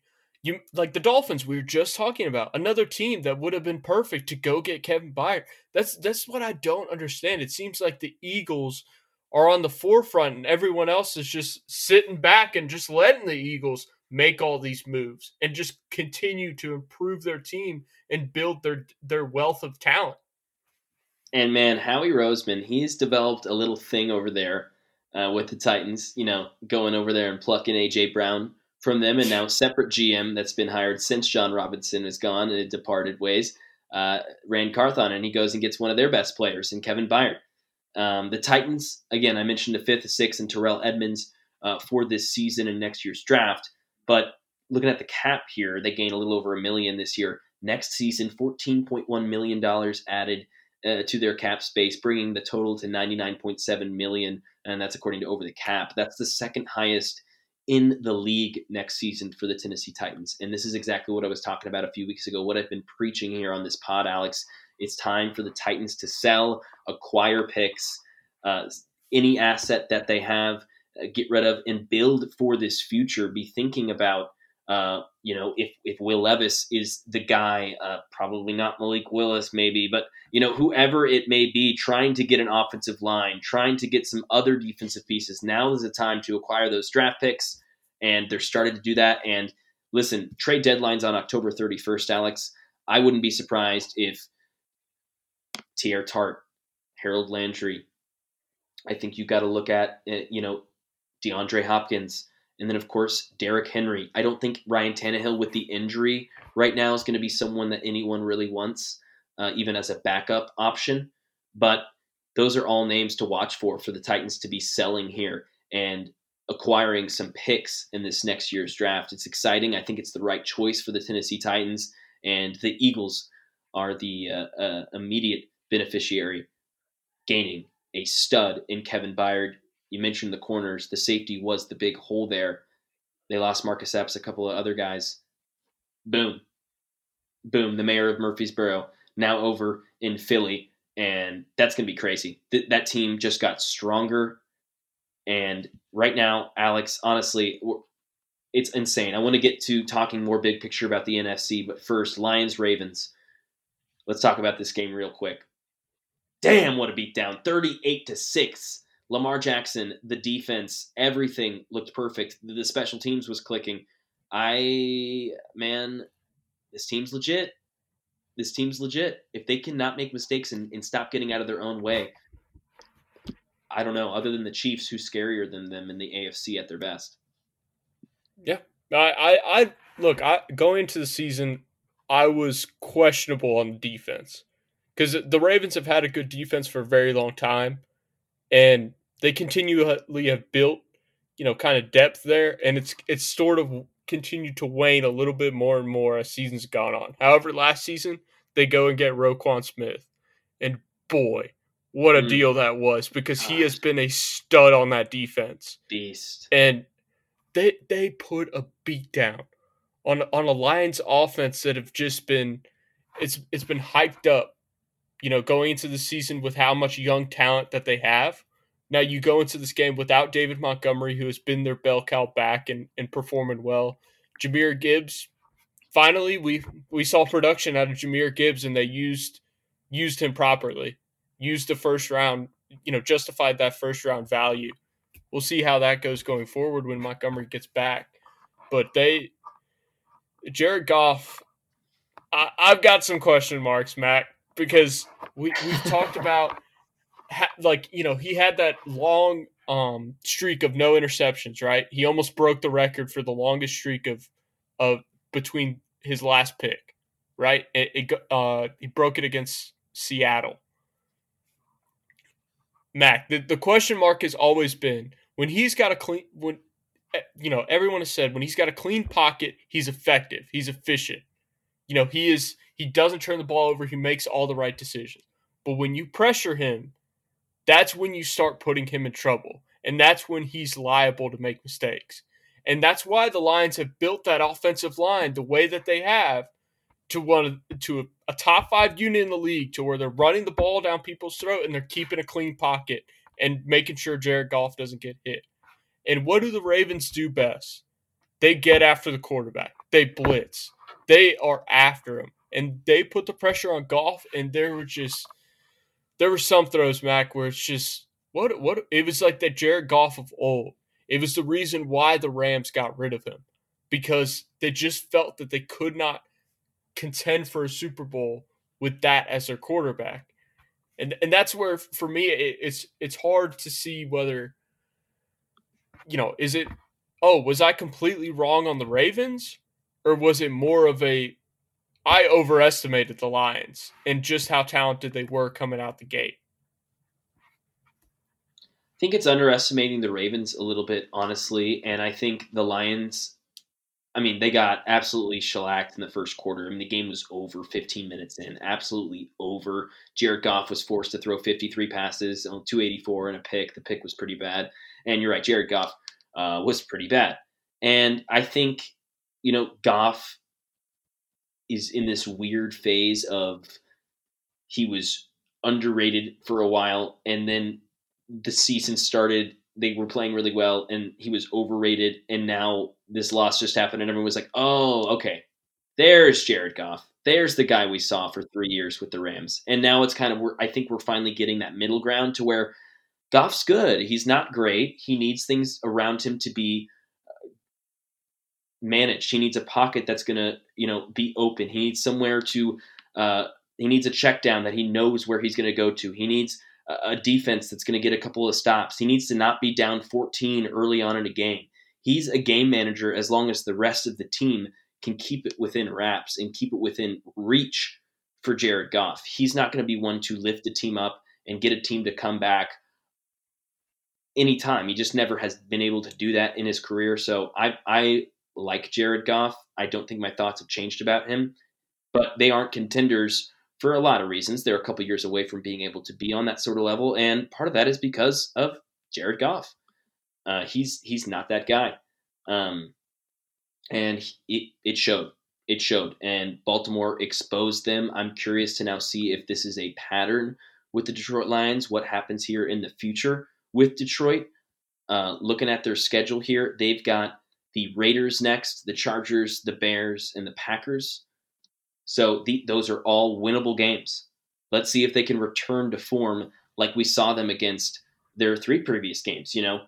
you like the Dolphins we were just talking about another team that would have been perfect to go get Kevin Byard. That's that's what I don't understand. It seems like the Eagles are on the forefront and everyone else is just sitting back and just letting the Eagles make all these moves and just continue to improve their team and build their their wealth of talent. And man, Howie Roseman, he's developed a little thing over there uh, with the Titans. You know, going over there and plucking AJ Brown from them, and now separate GM that's been hired since Jon Robinson is gone and departed ways. Uh, Ran Carthon, and he goes and gets one of their best players in Kevin Byard. Um, the Titans, again, I mentioned the fifth, a sixth, and Terrell Edmunds uh, for this season and next year's draft. But looking at the cap here, they gain a little over a million this year. Next season, $14.1 million added uh, to their cap space, bringing the total to 99.7 million, and that's according to Over the Cap. That's the second highest in the league next season for the Tennessee Titans. And this is exactly what I was talking about a few weeks ago, what I've been preaching here on this pod, Alex. It's time for the Titans to sell, acquire picks, uh, any asset that they have, uh, get rid of, and build for this future. Be thinking about, uh, you know, if, if Will Levis is the guy, uh, probably not Malik Willis, maybe, but, you know, whoever it may be, trying to get an offensive line, trying to get some other defensive pieces. Now is the time to acquire those draft picks, and they're starting to do that. And listen, trade deadlines on October 31st, Alex. I wouldn't be surprised if Teair Tart, Harold Landry. I think you got to look at, eh, you know, DeAndre Hopkins, and then of course Derrick Henry. I don't think Ryan Tannehill with the injury right now is going to be someone that anyone really wants, uh, even as a backup option. But those are all names to watch for for the Titans to be selling here and acquiring some picks in this next year's draft. It's exciting. I think it's the right choice for the Tennessee Titans, and the Eagles are the uh, uh, immediate beneficiary, gaining a stud in Kevin Byard. You mentioned the corners. The safety was the big hole there. They lost Marcus Epps, a couple of other guys. Boom. Boom. The mayor of Murfreesboro now over in Philly. And that's going to be crazy. Th- that team just got stronger. And right now, Alex, honestly, it's insane. I want to get to talking more big picture about the NFC, but first, Lions Ravens. Let's talk about this game real quick. Damn, what a beatdown. 38 to 6. Lamar Jackson, the defense, everything looked perfect. The special teams was clicking. I, man, this team's legit. This team's legit. If they cannot make mistakes and, and stop getting out of their own way, I don't know, other than the Chiefs, who's scarier than them in the AFC at their best. Yeah. I, I, I look, I going into the season, I was questionable on defense because the Ravens have had a good defense for a very long time, and they continually have built, you know, kind of depth there, and it's it's sort of continued to wane a little bit more and more as seasons gone on. However, last season they go and get Roquan Smith, and boy, what a mm. deal that was because he has been a stud on that defense, beast, and they they put a beat down on on a Lions offense that have just been it's it's been hyped up you know, going into the season with how much young talent that they have. Now you go into this game without David Montgomery, who has been their bell cow back and, and performing well. Jahmyr Gibbs, finally we we saw production out of Jahmyr Gibbs and they used used him properly. Used the first round, you know, justified that first round value. We'll see how that goes going forward when Montgomery gets back. But they Jared Goff, I, I've got some question marks, Matt because we we've talked about ha- like you know he had that long um streak of no interceptions, right? He almost broke the record for the longest streak of of between his last pick, right? It, it uh he broke it against Seattle. Mac, the, the question mark has always been when he's got a clean when eh, you know everyone has said when he's got a clean pocket, he's effective, he's efficient. You know, he is he doesn't turn the ball over. He makes all the right decisions. But when you pressure him, that's when you start putting him in trouble. And that's when he's liable to make mistakes. And that's why the Lions have built that offensive line the way that they have to one to a, a top five unit in the league to where they're running the ball down people's throat and they're keeping a clean pocket and making sure Jared Goff doesn't get hit. And what do the Ravens do best? They get after the quarterback. they blitz. They are after him. And they put the pressure on Goff, and there were just there were some throws, Mac, where it's just what what it was like that Jared Goff of old. It was the reason why the Rams got rid of him. Because they just felt that they could not contend for a Super Bowl with that as their quarterback. And and that's where for me it, it's it's hard to see whether you know, is it oh, was I completely wrong on the Ravens or was it more of a I overestimated the Lions and just how talented they were coming out the gate? I think it's underestimating the Ravens a little bit, honestly. And I think the Lions, I mean, they got absolutely shellacked in the first quarter. I mean, the game was over 15 minutes in, absolutely over. Jared Goff was forced to throw 53 passes on 284 and a pick. The pick was pretty bad. And you're right, Jared Goff uh, was pretty bad. And I think, you know, Goff is in this weird phase of he was underrated for a while and then the season started they were playing really well and he was overrated and now this loss just happened and everyone was like oh okay. There's jared goff. There's the guy we saw for three years with the rams. And now it's kind of i think we're finally getting that middle ground to where goff's good. He's not great. He needs things around him to be managed he needs a pocket that's going to you know be open he needs somewhere to uh, he needs a check down that he knows where he's going to go to he needs a defense that's going to get a couple of stops. He needs to not be down 14 early on in a game. He's a game manager as long as the rest of the team can keep it within wraps and keep it within reach for Jared Goff. He's not going to be one to lift the team up and get a team to come back anytime. He just never has been able to do that in his career. So I I like Jared Goff. I don't think my thoughts have changed about him, but they aren't contenders for a lot of reasons. They're a couple years away from being able to be on that sort of level, and part of that is because of Jared Goff. Uh, he's he's not that guy, um, and it it showed. It showed, and Baltimore exposed them. I'm curious to now see if this is a pattern with the Detroit Lions. What happens here in the future with Detroit? Uh, looking at their schedule here, they've got the Raiders next, the Chargers, the Bears, and the Packers. So the, those are all winnable games. Let's see if they can return to form like we saw them against their three previous games. You know,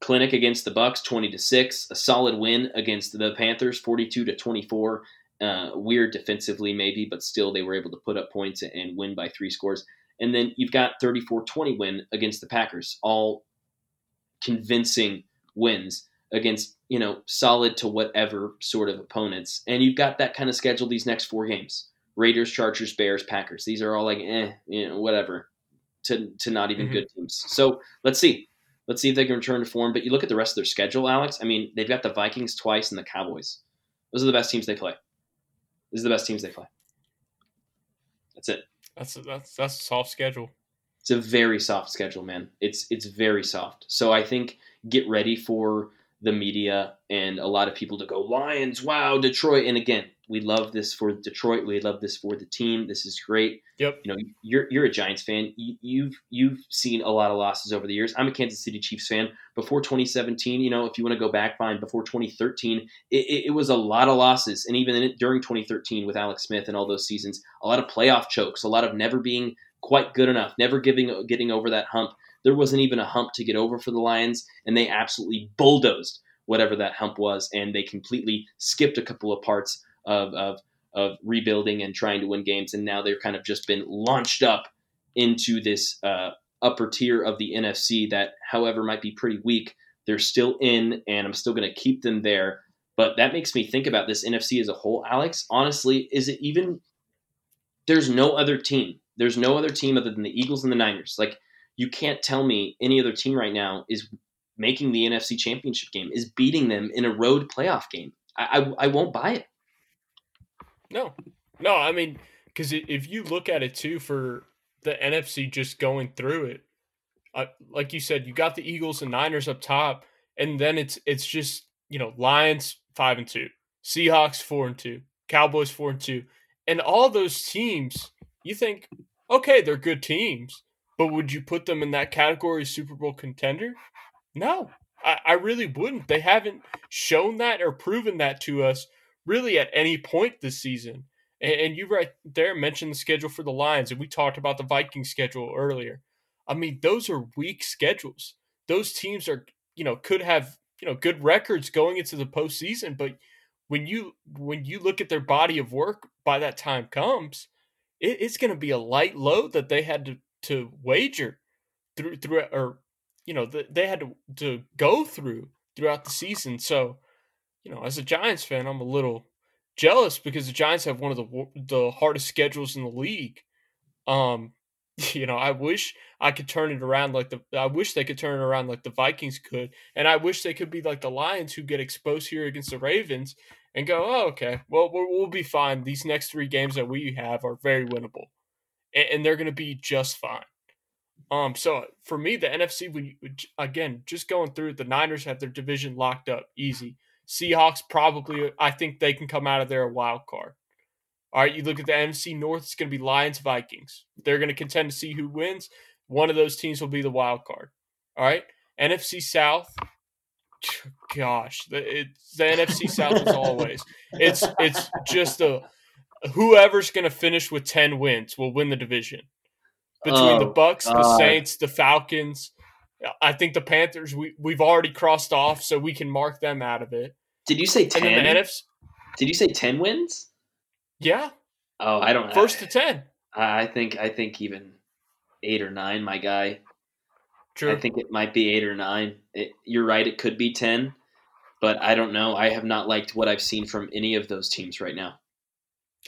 clinic against the Bucs, twenty to six, a solid win against the Panthers, forty-two to twenty-four. Uh, weird defensively, maybe, but still they were able to put up points and win by three scores. And then you've got 34 20 win against the Packers, all convincing wins against you know solid to whatever sort of opponents, and you've got that kind of schedule these next four games: Raiders, Chargers, Bears, Packers. These are all like eh, you know, whatever to to not even mm-hmm. good teams. So let's see. Let's see if they can return to form. But you look at the rest of their schedule, Alex. I mean, they've got the Vikings twice and the Cowboys. Those are the best teams they play. These are the best teams they play. That's it. That's a, that's that's a soft schedule. It's a very soft schedule, man. It's it's very soft. So I think get ready for the media and a lot of people to go Lions, wow, Detroit, and again, we love this for Detroit. We love this for the team. This is great. Yep. You know, you're you're a Giants fan. You, you've you've seen a lot of losses over the years. I'm a Kansas City Chiefs fan. Before 2017, you know, if you want to go back, fine. Before 2013, it, it, it was a lot of losses, and even in, during 2013 with Alex Smith and all those seasons, a lot of playoff chokes, a lot of never being quite good enough, never giving getting over that hump. There wasn't even a hump to get over for the Lions, and they absolutely bulldozed whatever that hump was, and they completely skipped a couple of parts of, of, of rebuilding and trying to win games, and now they've kind of just been launched up into this uh, upper tier of the NFC that, however, might be pretty weak. They're still in, and I'm still going to keep them there. But that makes me think about this NFC as a whole, Alex. Honestly, is it even? There's no other team. There's no other team other than the Eagles and the Niners. Like you can't tell me any other team right now is making the NFC Championship game, is beating them in a road playoff game. I, I, I won't buy it. No, no. I mean, because if you look at it too, for the NFC just going through it, uh, like you said, you got the Eagles and Niners up top, and then it's it's just you know Lions five and two, Seahawks four and two, Cowboys four and two, and all those teams. You think, okay, they're good teams, but would you put them in that category Super Bowl contender? No, I, I really wouldn't. They haven't shown that or proven that to us really at any point this season. And, and you right there mentioned the schedule for the Lions, and we talked about the Viking schedule earlier. I mean, those are weak schedules. Those teams are, you know, could have, you know, good records going into the postseason, but when you when you look at their body of work by that time comes, it, it's going to be a light load that they had to to wager through through or you know they had to to go through throughout the season. So, you know, as a Giants fan, I'm a little jealous because the Giants have one of the the hardest schedules in the league. Um, you know, I wish I could turn it around like the I wish they could turn it around like the Vikings could, and I wish they could be like the Lions who get exposed here against the Ravens and go, oh, okay, well we'll, we'll be fine. These next three games that we have are very winnable, and, and they're going to be just fine. Um, so for me, the NFC, when you, again, just going through, the Niners have their division locked up, easy. Seahawks probably, I think they can come out of there a wild card. All right, you look at the NFC North, it's going to be Lions, Vikings. They're going to contend to see who wins. One of those teams will be the wild card. All right, NFC South. Gosh, the, it's, the NFC South is always. It's it's just a whoever's going to finish with ten wins will win the division between oh, the Bucs, the uh, Saints, the Falcons. I think the Panthers we we've already crossed off, so we can mark them out of it. Did you say ten? NFC, did you say ten wins? Yeah. Oh, I don't. First to ten. I think I think even eight or nine, my guy. True. I think it might be eight or nine. It, you're right; it could be ten, but I don't know. I have not liked what I've seen from any of those teams right now.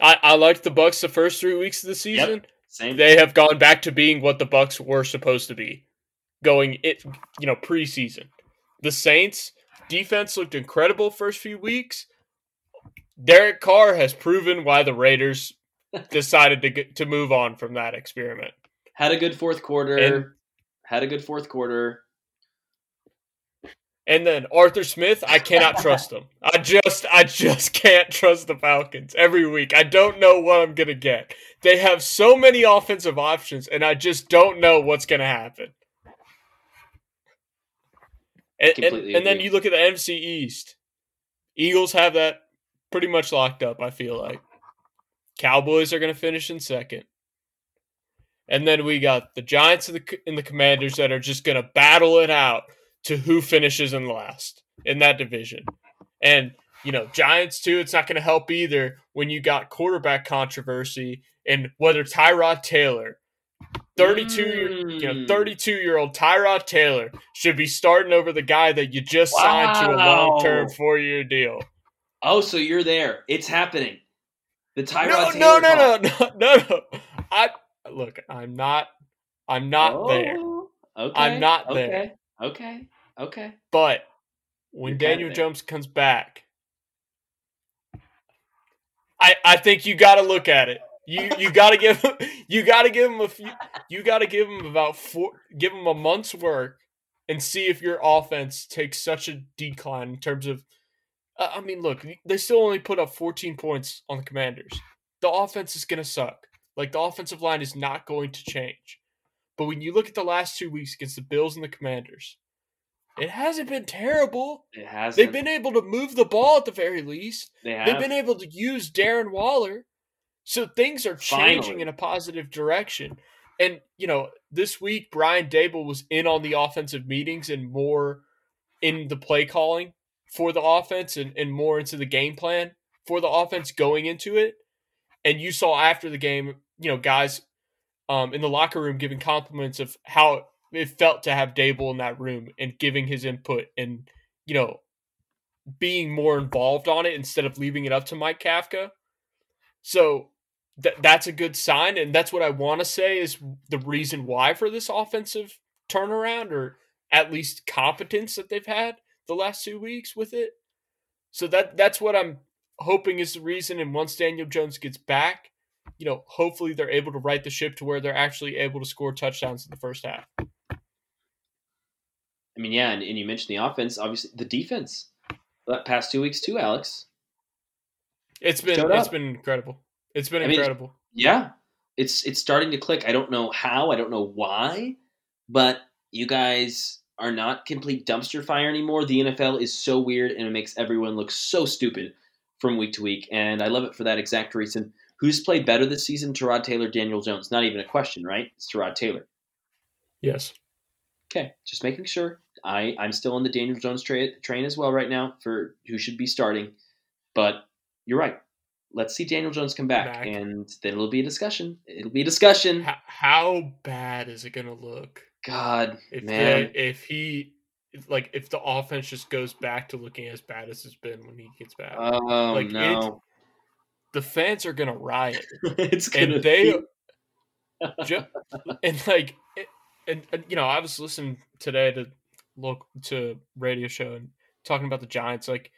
I, I liked the Bucs the first three weeks of the season. Yep. Same. They have gone back to being what the Bucs were supposed to be, going it you know preseason. The Saints defense looked incredible first few weeks. Derek Carr has proven why the Raiders decided to get, to move on from that experiment. Had a good fourth quarter. And, had a good fourth quarter. And then Arthur Smith, I cannot trust him. I just I just can't trust the Falcons every week. I don't know what I'm going to get. They have so many offensive options and I just don't know what's going to happen. And, and, and, then you look at the NFC East. Eagles have that pretty much locked up, I feel like. Cowboys are going to finish in second. And then we got the Giants and the, and the Commanders that are just going to battle it out to who finishes in last in that division. And, you know, Giants too, it's not going to help either when you got quarterback controversy and whether Tyrod Taylor 32 mm. you know 32 year old Tyrod Taylor should be starting over the guy that you just wow. signed to a long-term 4-year deal. Oh, so you're there. It's happening. The Tyrod no, Taylor No, no, no, no, no, no. I look, I'm not I'm not oh, there. Okay. I'm not okay. there. Okay. Okay. But when You're Daniel Jones comes back, I I think you got to look at it. You you got to give you got to give him a few. You got to give him about four. Give him a month's work and see if your offense takes such a decline in terms of. Uh, I mean, look, they still only put up 14 points on the Commanders. The offense is going to suck. Like the offensive line is not going to change. But when you look at the last two weeks against the Bills and the Commanders, it hasn't been terrible. It has. They've been able to move the ball at the very least. They have. They've been able to use Darren Waller. So things are changing Finally. in a positive direction. And, you know, this week Brian Daboll was in on the offensive meetings and more in the play calling for the offense and, and more into the game plan for the offense going into it. And you saw after the game, you know, guys um, in the locker room giving compliments of how it felt to have Daboll in that room and giving his input and you know being more involved on it instead of leaving it up to Mike Kafka. So th- that's a good sign, and that's what I want to say is the reason why for this offensive turnaround or at least competence that they've had the last two weeks with it. So that that's what I'm hoping is the reason. And once Daniel Jones gets back, you know, hopefully they're able to right the ship to where they're actually able to score touchdowns in the first half. I mean, yeah, and, and you mentioned the offense. Obviously, the defense. That past two weeks too, Alex. It's been it's been incredible. It's been I incredible. Mean, yeah, it's it's starting to click. I don't know how. I don't know why, but you guys are not complete dumpster fire anymore. The NFL is so weird and it makes everyone look so stupid from week to week. And I love it for that exact reason. Who's played better this season? Tyrod Taylor, Daniel Jones. Not even a question, right? It's Tyrod Taylor. Yes. Okay, just making sure. I, I'm still on the Daniel Jones tra- train as well right now for who should be starting. But you're right. Let's see Daniel Jones come back, back. and then it'll be a discussion. It'll be a discussion. How, how bad is it going to look? God, if man, the, if he like if the offense just goes back to looking as bad as it's been when he gets back. Oh like, no! The fans are gonna riot. it's gonna and they just, and like and, and, you know I was listening today to look to radio show and talking about the Giants like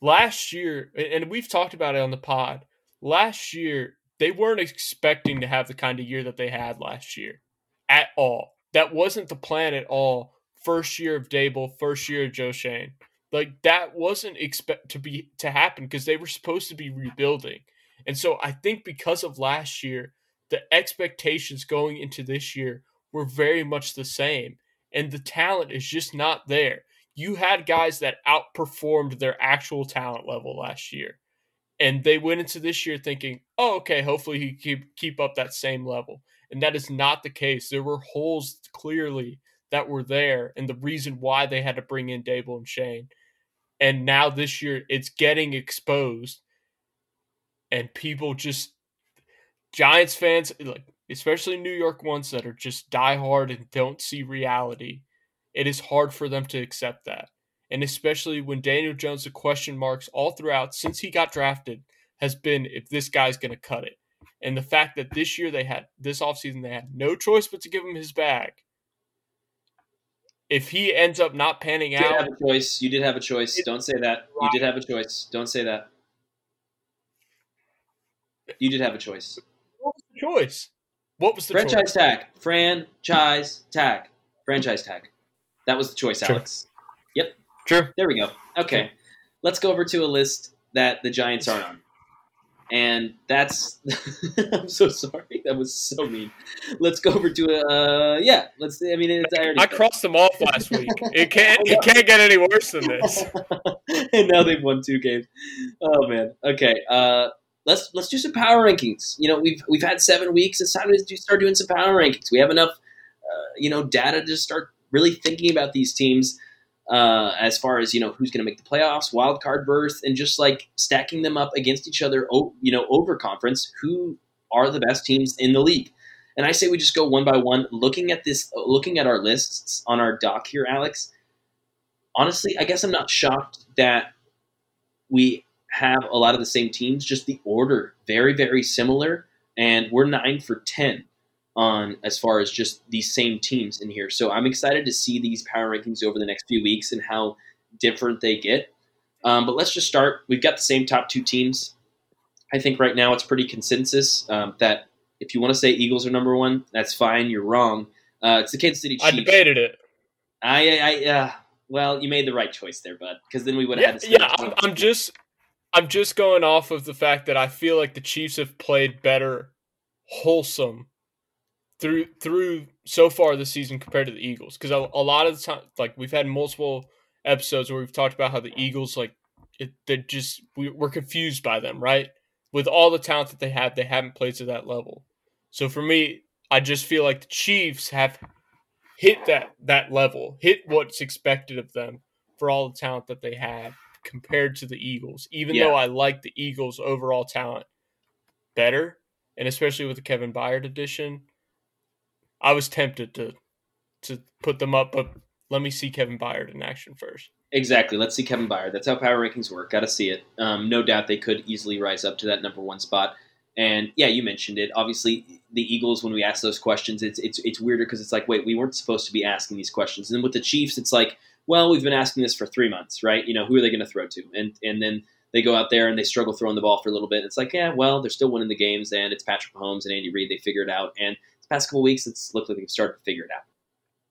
last year and we've talked about it on the pod last year they weren't expecting to have the kind of year that they had last year at all that wasn't the plan at all. First year of Daboll, first year of Joe Schoen. Like that wasn't expect to be to happen because they were supposed to be rebuilding. And so I think because of last year, the expectations going into this year were very much the same. And the talent is just not there. You had guys that outperformed their actual talent level last year. And they went into this year thinking, oh, okay, hopefully he keep keep up that same level. And that is not the case. There were holes clearly that were there, and the reason why they had to bring in Daboll and Schoen. And now this year, it's getting exposed, and people just Giants fans, like especially New York ones that are just diehard and don't see reality. It is hard for them to accept that, and especially when Daniel Jones, the question marks all throughout since he got drafted has been if this guy's going to cut it. And the fact that this year they had this offseason they had no choice but to give him his bag. If he ends up not panning you out, You did have a choice. You did have a choice. Don't say that. You did have a choice. Don't say that. You did have a choice. What was the choice? What was the franchise choice? tag? Franchise tag. Franchise tag. That was the choice, Alex. Yep. Sure. There we go. Okay. Let's go over to a list that the Giants aren't on and that's I'm so sorry that was so mean. Let's go over to uh yeah let's I mean it's, I, I crossed them off last week. It can't it can't get any worse than this. and now they've won two games. Oh man. Okay. Uh, let's let's do some power rankings. You know we've we've had seven weeks. It's time to start doing some power rankings. We have enough uh, you know data to start really thinking about these teams uh, as far as you know who's going to make the playoffs, wild card berth, and just like stacking them up against each other, you know, over conference. Who are the best teams in the league? And I say we just go one by one, looking at this, looking at our lists on our doc here, Alex. Honestly, I guess I'm not shocked that we have a lot of the same teams. Just the order very, very similar, and we're nine for ten on as far as just these same teams in here. So I'm excited to see these power rankings over the next few weeks and how different they get. Um, but let's just start. We've got the same top two teams. I think right now it's pretty consensus um, that if you want to say Eagles are number one, that's fine. You're wrong. Uh, it's the Kansas City Chiefs. I debated it. I, I, uh, well, you made the right choice there, bud. Because then we would have had to. Yeah, I'm, I'm just, I'm just going off of the fact that I feel like the Chiefs have played better, wholesome through through so far this season compared to the Eagles. Because a, a, lot of the time like we've had multiple episodes where we've talked about how the Eagles like it, they just we, we're confused by them right? With all the talent that they have they haven't played to that level. So for me I just feel like the Chiefs have hit that that level hit what's expected of them for all the talent that they have compared to the Eagles even yeah. though I like the Eagles overall talent better and especially with the Kevin Byard addition I was tempted to to put them up, but let me see Kevin Byard in action first. Exactly. Let's see Kevin Byard. That's how power rankings work. Got to see it. Um, no doubt they could easily rise up to that number one spot. And yeah, you mentioned it. Obviously, the Eagles, when we ask those questions, it's it's it's weirder because it's like, wait, we weren't supposed to be asking these questions. And then with the Chiefs, it's like, well, we've been asking this for three months, right? You know, who are they going to throw to? And and then they go out there and they struggle throwing the ball for a little bit. It's like, yeah, well, they're still winning the games, and it's Patrick Mahomes and Andy Reid. They figure it out, and the past couple weeks, it's looked like they've started to figure it out.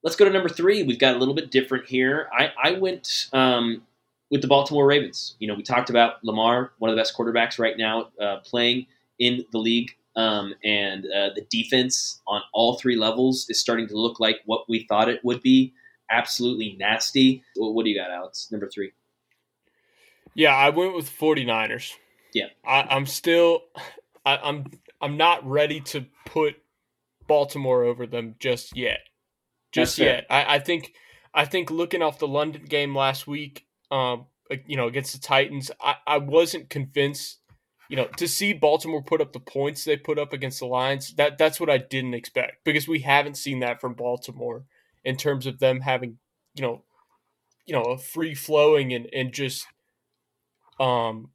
Let's go to number three. We've got a little bit different here. I, I went um, with the Baltimore Ravens. You know, we talked about Lamar, one of the best quarterbacks right now uh, playing in the league. Um, and uh, the defense on all three levels is starting to look like what we thought it would be absolutely nasty. What do you got, Alex? Number three. Yeah, I went with 49ers. Yeah. I, am still I, I'm I'm not ready to put Baltimore over them just yet. Just yet. I, I think I think looking off the London game last week, um, you know, against the Titans, I, I wasn't convinced. You know, to see Baltimore put up the points they put up against the Lions, that that's what I didn't expect because we haven't seen that from Baltimore in terms of them having, you know, you know, a free flowing and, and just um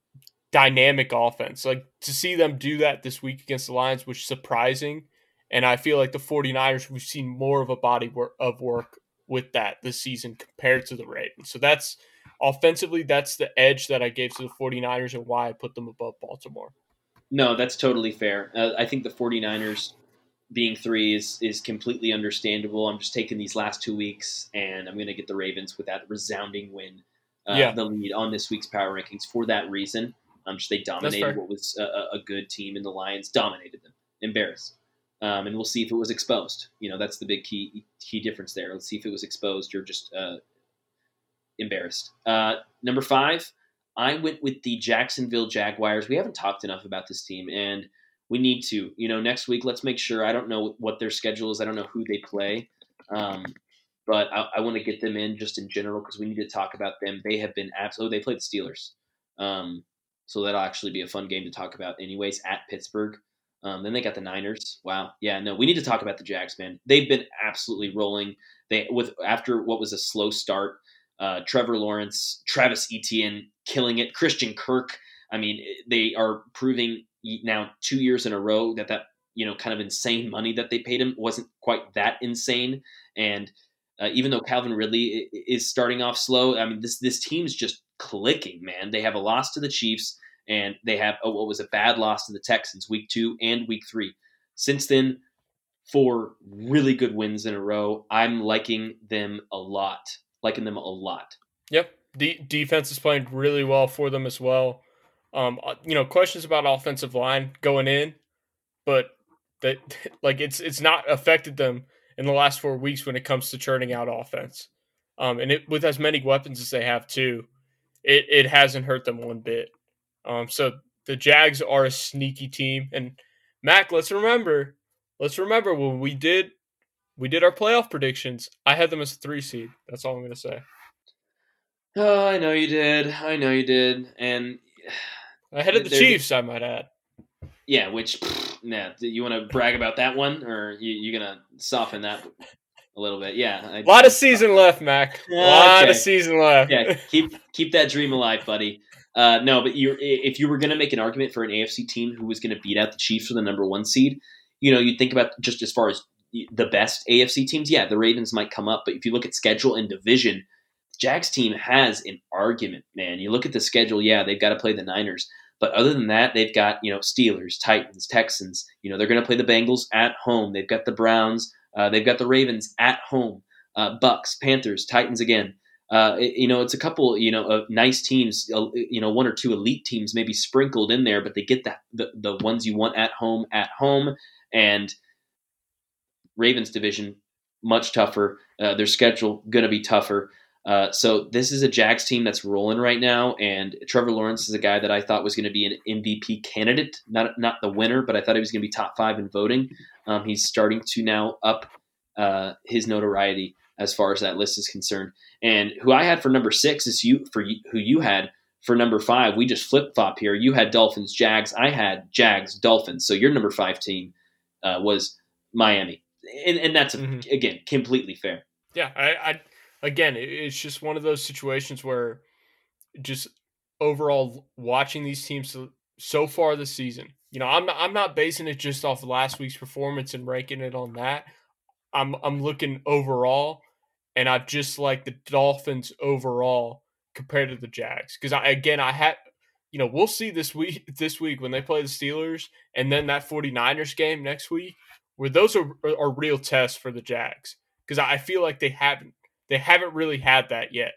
dynamic offense. Like to see them do that this week against the Lions was surprising. And I feel like the 49ers, we've seen more of a body work of work with that this season compared to the Ravens. So that's offensively, that's the edge that I gave to the 49ers and why I put them above Baltimore. No, that's totally fair. Uh, I think the 49ers being three is is completely understandable. I'm just taking these last two weeks and I'm going to get the Ravens with that resounding win, uh, yeah. the lead on this week's power rankings for that reason. Um, just they dominated what was a, a, good team, and the Lions dominated them, embarrassed. Um, and we'll see if it was exposed. You know, that's the big key key difference there. Let's see if it was exposed or just uh, embarrassed. Uh, number five, I went with the Jacksonville Jaguars. We haven't talked enough about this team, and we need to. You know, next week, let's make sure. I don't know what their schedule is. I don't know who they play, um, but I, I want to get them in just in general because we need to talk about them. They have been absolutely. They played the Steelers, um, so that'll actually be a fun game to talk about, anyways. At Pittsburgh. Um, then they got the Niners. Wow. Yeah, no, we need to talk about the Jags, man. They've been absolutely rolling. They with after what was a slow start. Uh, Trevor Lawrence, Travis Etienne killing it. Christian Kirk. I mean, they are proving now two years in a row that that you know kind of insane money that they paid him wasn't quite that insane. And uh, even though Calvin Ridley is starting off slow, I mean this this team's just clicking, man. They have a loss to the Chiefs and they have oh, what was a bad loss to the Texans week two and week three. Since then, four really good wins in a row. I'm liking them a lot, liking them a lot. Yep, the defense is playing really well for them as well. Um, uh, you know, questions about offensive line going in, but that like it's it's not affected them in the last four weeks when it comes to churning out offense. Um, and it with as many weapons as they have too, it it hasn't hurt them one bit. Um, so the Jags are a sneaky team, and Mac, let's remember, let's remember when we did we did our playoff predictions. I had them as a three seed. That's all I'm gonna say. Oh, I know you did. I know you did, and ahead of the Chiefs, I might add. Yeah, which, nah, do you want to brag about that one, or you you gonna soften that a little bit? Yeah, I, a lot of season left, Mac. A lot okay. of season left. Yeah, keep keep that dream alive, buddy. Uh, no, but you if you were going to make an argument for an AFC team who was going to beat out the Chiefs for the number one seed, you know, you think about just as far as the best AFC teams. Yeah, the Ravens might come up, but if you look at schedule and division, Jags team has an argument, man. You look at the schedule, yeah, they've got to play the Niners. But other than that, they've got, you know, Steelers, Titans, Texans. You know, they're going to play the Bengals at home. They've got the Browns. Uh, they've got the Ravens at home. Uh, Bucs, Panthers, Titans again uh, you know, it's a couple, you know, of nice teams, uh, you know, one or two elite teams maybe sprinkled in there, but they get that the, the ones you want at home at home. And Ravens division much tougher. Uh, their schedule going to be tougher. Uh, so this is a Jags team that's rolling right now, and Trevor Lawrence is a guy that I thought was going to be an MVP candidate, not not the winner, but I thought he was going to be top five in voting. Um, he's starting to now up uh, his notoriety as far as that list is concerned. And who I had for number six is you for who you had for number five. We just flip flop here. You had Dolphins, Jags. I had Jags, Dolphins. So your number five team uh, was Miami, and, and that's mm-hmm. again completely fair. Yeah, I, I again, it's just one of those situations where just overall watching these teams so far this season. You know, I'm not, I'm not basing it just off last week's performance and ranking it on that. I'm I'm looking overall, and I just like the Dolphins overall compared to the Jags because I again I had you know we'll see this week this week when they play the Steelers and then that 49ers game next week where those are are real tests for the Jags because I feel like they haven't they haven't really had that yet.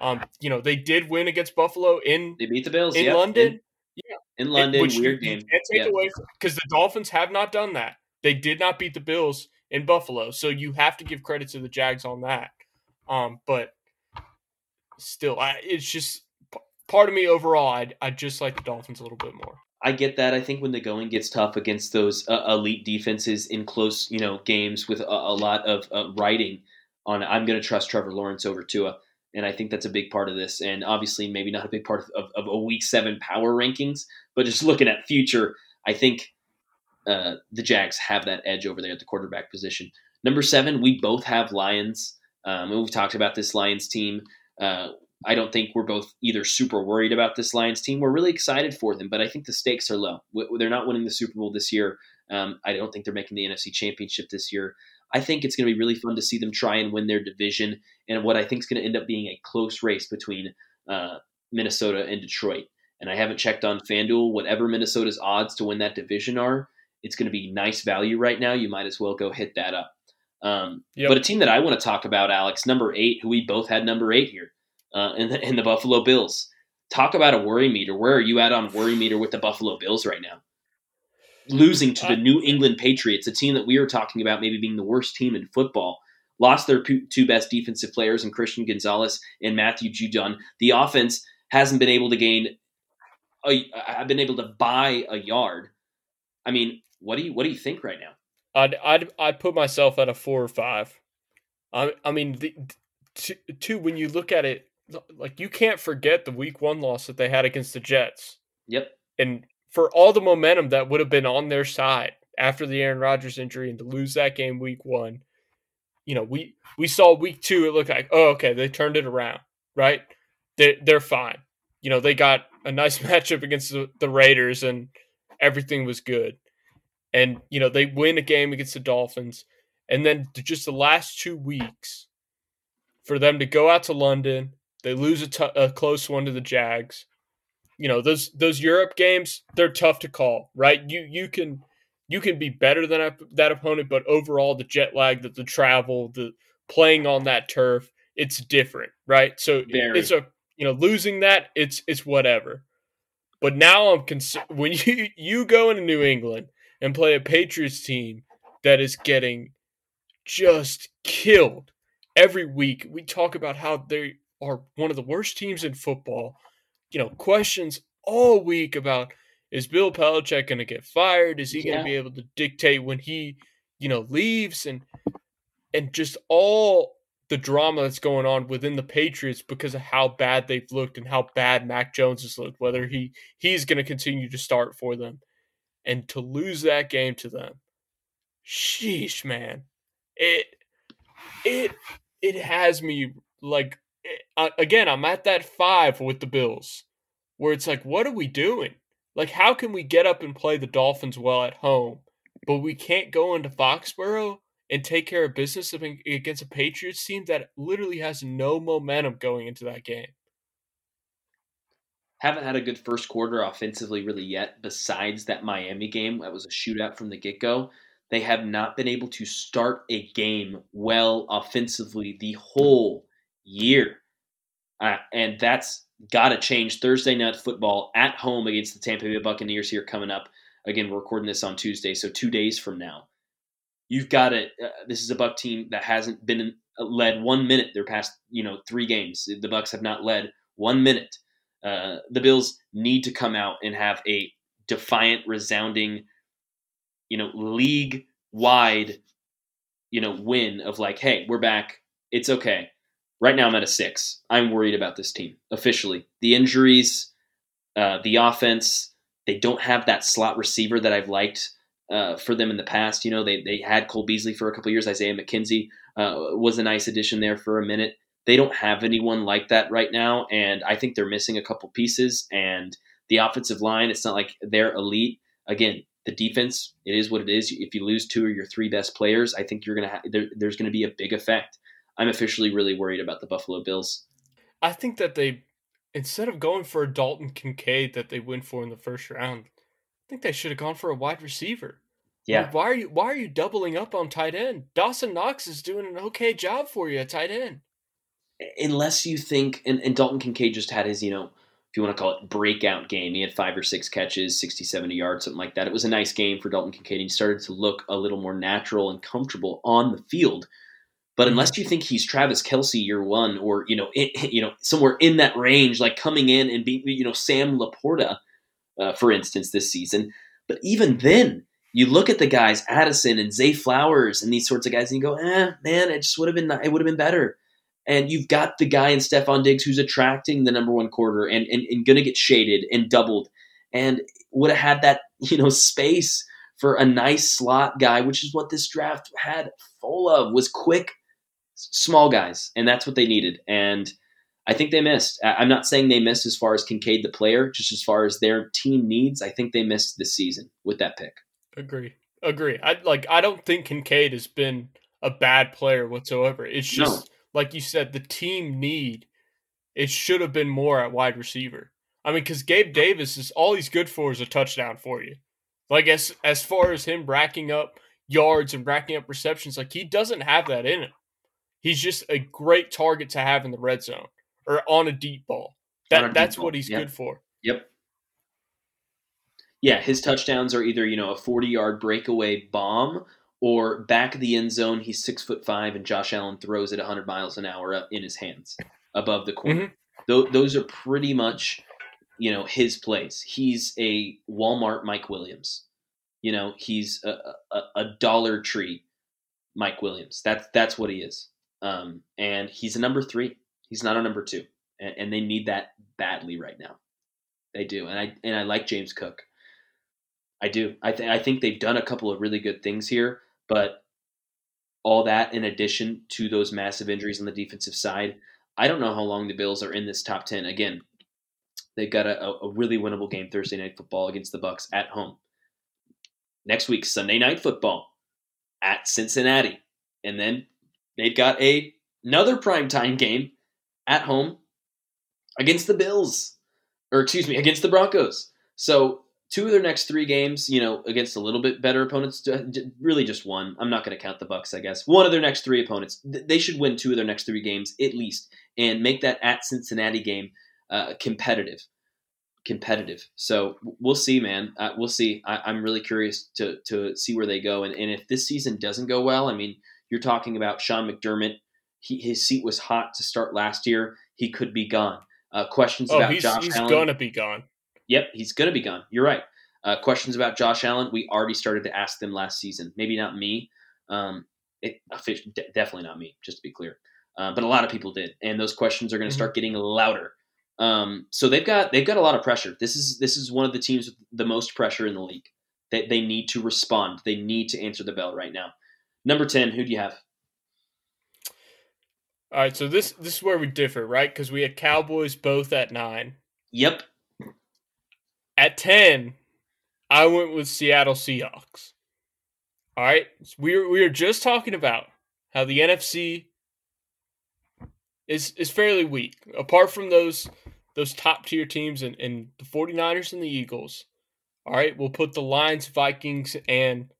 Um, you know they did win against Buffalo in they beat the Bills in yep. London. In, yeah, in London, which weird game. can't take away because the Dolphins have not done that. They did not beat the Bills in Buffalo. So you have to give credit to the Jags on that. Um, but still, I, it's just part of me overall. I I just like the Dolphins a little bit more. I get that. I think when the going gets tough against those uh, elite defenses in close, you know, games with a, a lot of uh, writing on, I'm going to trust Trevor Lawrence over Tua, and I think that's a big part of this. And obviously, maybe not a big part of, of, a Week Seven power rankings, but just looking at future, I think uh, the Jags have that edge over there at the quarterback position. Number seven, we both have Lions. Um, we've talked about this Lions team. Uh, I don't think we're both either super worried about this Lions team. We're really excited for them, but I think the stakes are low. They're not winning the Super Bowl this year. Um, I don't think they're making the NFC Championship this year. I think it's going to be really fun to see them try and win their division and what I think is going to end up being a close race between uh, Minnesota and Detroit. And I haven't checked on FanDuel. Whatever Minnesota's odds to win that division are, it's going to be nice value right now. You might as well go hit that up. Um, yep. But a team that I want to talk about, Alex, number eight, who we both had number eight here, uh, in, the, in the Buffalo Bills. Talk about a worry meter. Where are you at on worry meter with the Buffalo Bills right now? Losing to the New England Patriots, a team that we were talking about maybe being the worst team in football, lost their two best defensive players in Christian Gonzalez and Matthew Judon. The offense hasn't been able to gain. i have been able to buy a yard. I mean, what do you what do you think right now? I'd I'd I'd put myself at a four or five. I I mean the two when you look at it like you can't forget the week one loss that they had against the Jets. Yep. And for all the momentum that would have been on their side after the Aaron Rodgers injury and to lose that game week one, you know, we we saw week two, it looked like, oh, okay, they turned it around, right? They they're fine. You know, they got a nice matchup against the, the Raiders and everything was good. And, you know, they win a game against the Dolphins. And then just the last two weeks for them to go out to London they lose a, t- a close one to the Jags. You know those those Europe games they're tough to call, right? You you can you can be better than a, that opponent, but overall the jet lag, the, the travel, the playing on that turf, it's different, right? So Very. it's a you know losing that it's it's whatever. But now I'm cons- when you you go into New England and play a Patriots team that is getting just killed every week. We talk about how they are one of the worst teams in football. You know, questions all week about is Bill Belichick going to get fired? Is he yeah. going to be able to dictate when he, you know, leaves and and just all the drama that's going on within the Patriots because of how bad they've looked and how bad Mac Jones has looked, whether he he's going to continue to start for them and to lose that game to them. Sheesh, man. It it it has me like again, I'm at that five with the Bills, where it's like, what are we doing? Like, how can we get up and play the Dolphins well at home, but we can't go into Foxborough and take care of business against a Patriots team that literally has no momentum going into that game? Haven't had a good first quarter offensively really yet, besides that Miami game. That was a shootout from the get go. They have not been able to start a game well offensively the whole year. Uh, and that's got to change Thursday night football at home against the Tampa Bay Buccaneers here coming up. Again, we're recording this on Tuesday, so two days from now. You've got to. Uh, this is a Buck team that hasn't been in, uh, led one minute their past you know three games. The Bucs have not led one minute. Uh, the Bills need to come out and have a defiant, resounding, you know, league wide, you know, win of like, hey, we're back. It's okay. Right now, I'm at a six. I'm worried about this team officially. The injuries, uh, the offense, they don't have that slot receiver that I've liked uh, for them in the past. You know, they, they had Cole Beasley for a couple years. Isaiah McKenzie uh, was a nice addition there for a minute. They don't have anyone like that right now, and I think they're missing a couple pieces. And the offensive line, it's not like they're elite. Again, the defense, it is what it is. If you lose two or your three best players, I think you're gonna ha- there, there's to be a big effect. I'm officially really worried about the Buffalo Bills. I think that they, instead of going for a Dalton Kincaid that they went for in the first round, I think they should have gone for a wide receiver. Yeah. Like, why are you Why are you doubling up on tight end? Dawson Knox is doing an okay job for you at tight end. Unless you think, and, and Dalton Kincaid just had his, you know, if you want to call it breakout game. He had five or six catches, 60, 70 yards, something like that. It was a nice game for Dalton Kincaid. He started to look a little more natural and comfortable on the field But unless you think he's Travis Kelce year one, or you know, it, you know, somewhere in that range, like coming in and be, you know, Sam LaPorta, uh, for instance, this season. But even then, you look at the guys, Addison and Zay Flowers, and these sorts of guys, and you go, eh, man, it just would have been, it would have been better. And you've got the guy in Stefon Diggs who's attracting the number one quarter and, and, and going to get shaded and doubled, and would have had that, you know, space for a nice slot guy, which is what this draft had full of, was quick, small guys, and that's what they needed. And I think they missed. I'm not saying they missed as far as Kincaid the player, just as far as their team needs. I think they missed this season with that pick. Agree. Agree. I like. I don't think Kincaid has been a bad player whatsoever. It's just no. like you said, the team need. It should have been more at wide receiver. I mean, because Gabe Davis is all he's good for is a touchdown for you. Like as as far as him racking up yards and racking up receptions, like he doesn't have that in him. He's just a great target to have in the red zone or on a deep ball. That that's ball. what he's yep. good for. Yep. Yeah, his touchdowns are either you know a forty-yard breakaway bomb or back of the end zone. He's six foot five, and Josh Allen throws it hundred miles an hour up in his hands above the corner. Mm-hmm. Th- those are pretty much you know his plays. He's a Walmart Mike Williams. You know he's a, a, a Dollar Tree Mike Williams. That's that's what he is. Um, and he's a number three. He's not a number two, and, and, they need that badly right now. They do, and I and I like James Cook. I do. I think I think they've done a couple of really good things here, but all that in addition to those massive injuries on the defensive side, I don't know how long the Bills are in this top ten. Again, they've got a, a really winnable game Thursday night football against the Bucs at home. Next week, Sunday night football at Cincinnati, and then they've got a another primetime game at home against the Bills, or excuse me, against the Broncos. So two of their next three games, you know, against a little bit better opponents, really just one. I'm not going to count the Bucs, I guess. One of their next three opponents, they should win two of their next three games at least, and make that at Cincinnati game uh, competitive. Competitive. So we'll see, man. Uh, we'll see. I, am really curious to to see where they go, and, and if this season doesn't go well, I mean, you're talking about Sean McDermott he, his seat was hot to start last year. He could be gone. Uh, questions oh, about he's, Josh he's Allen. He's gonna be gone. Yep, he's gonna be gone. You're right. Uh, questions about Josh Allen. We already started to ask them last season. Maybe not me. Um, it, definitely not me. Just to be clear. Uh, but a lot of people did, and those questions are going to mm-hmm. start getting louder. Um, so they've got they've got a lot of pressure. This is this is one of the teams with the most pressure in the league. They, they need to respond. They need to answer the bell right now. Number ten, who do you have? All right, so this this is where we differ, right? Because we had Cowboys both at nine. Yep. At ten, I went with Seattle Seahawks. All right, so we were, we were just talking about how the NFC is is fairly weak. Apart from those those top tier teams and, and the 49ers and the Eagles. All right, we'll put the Lions, Vikings, and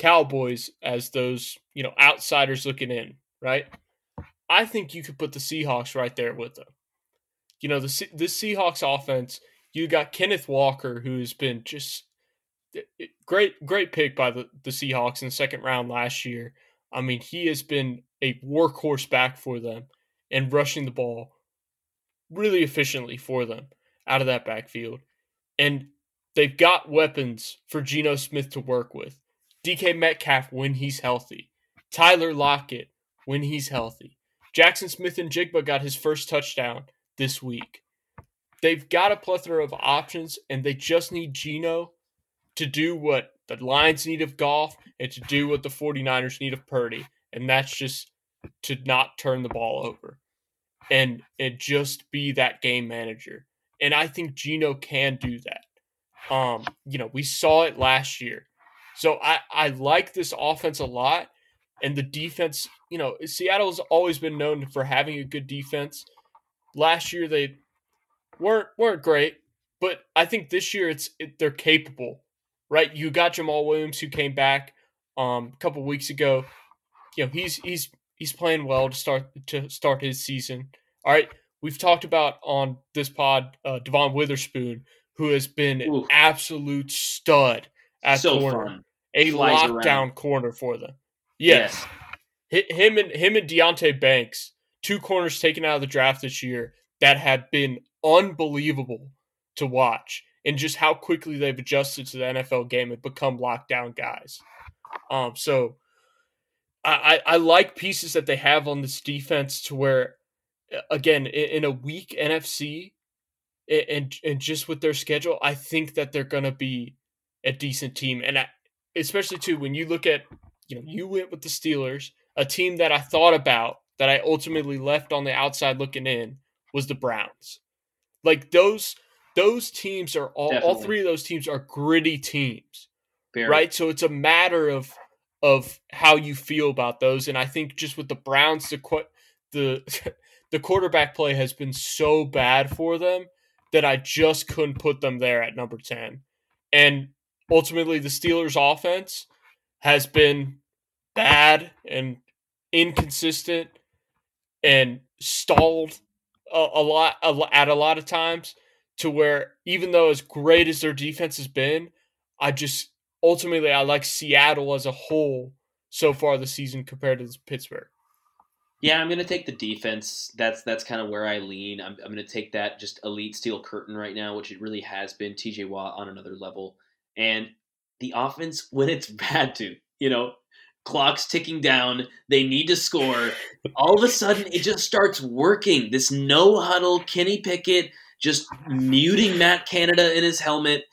Cowboys as those, you know, outsiders looking in, right? I think you could put the Seahawks right there with them. You know, the this Seahawks offense, you got Kenneth Walker, who's been just eh, eh, great, great pick by the, the Seahawks in the second round last year. I mean, he has been a workhorse back for them and rushing the ball really efficiently for them out of that backfield. And they've got weapons for Geno Smith to work with. DK Metcalf when he's healthy. Tyler Lockett when he's healthy. Jaxon Smith-Njigba got his first touchdown this week. They've got a plethora of options, and they just need Geno to do what the Lions need of Goff and to do what the 49ers need of Purdy. And that's just to not turn the ball over and and just be that game manager. And I think Geno can do that. Um, you know, we saw it last year. So I, I like this offense a lot and the defense, you know, Seattle's always been known for having a good defense. Last year they weren't weren't great, but I think this year it's it, they're capable. Right? You got Jamal Williams who came back um, a couple weeks ago. You know, he's he's he's playing well to start to start his season. All right, we've talked about on this pod uh, Devon Witherspoon, who has been Ooh. an absolute stud at so corner, fun. A lockdown around. corner for them. Yes. him and him and Deonte Banks, two corners taken out of the draft this year that have been unbelievable to watch, and just how quickly they've adjusted to the NFL game and become lockdown guys. Um, so I, I like pieces that they have on this defense to where, again, in, a weak NFC, and and just with their schedule, I think that they're gonna be a decent team, and I, especially too when you look at you know you went with the Steelers, a team that I thought about that I ultimately left on the outside looking in was the Browns. Like those those teams are all Definitely. all three of those teams are gritty teams. Very. Right? So it's a matter of of how you feel about those and I think just with the Browns the the the quarterback play has been so bad for them that I just couldn't put them there at number 10. And ultimately the Steelers offense has been bad and inconsistent and stalled a, a lot a, at a lot of times to where even though as great as their defense has been, I just ultimately I like Seattle as a whole so far this season compared to Pittsburgh. Yeah, I'm going to take the defense. That's that's kind of where I lean. I'm, I'm going to take that just elite steel curtain right now, which it really has been. TJ Watt on another level, and the offense when it's bad to you know clock's ticking down. They need to score. All of a sudden, it just starts working. This no huddle, Kenny Pickett just muting Matt Canada in his helmet,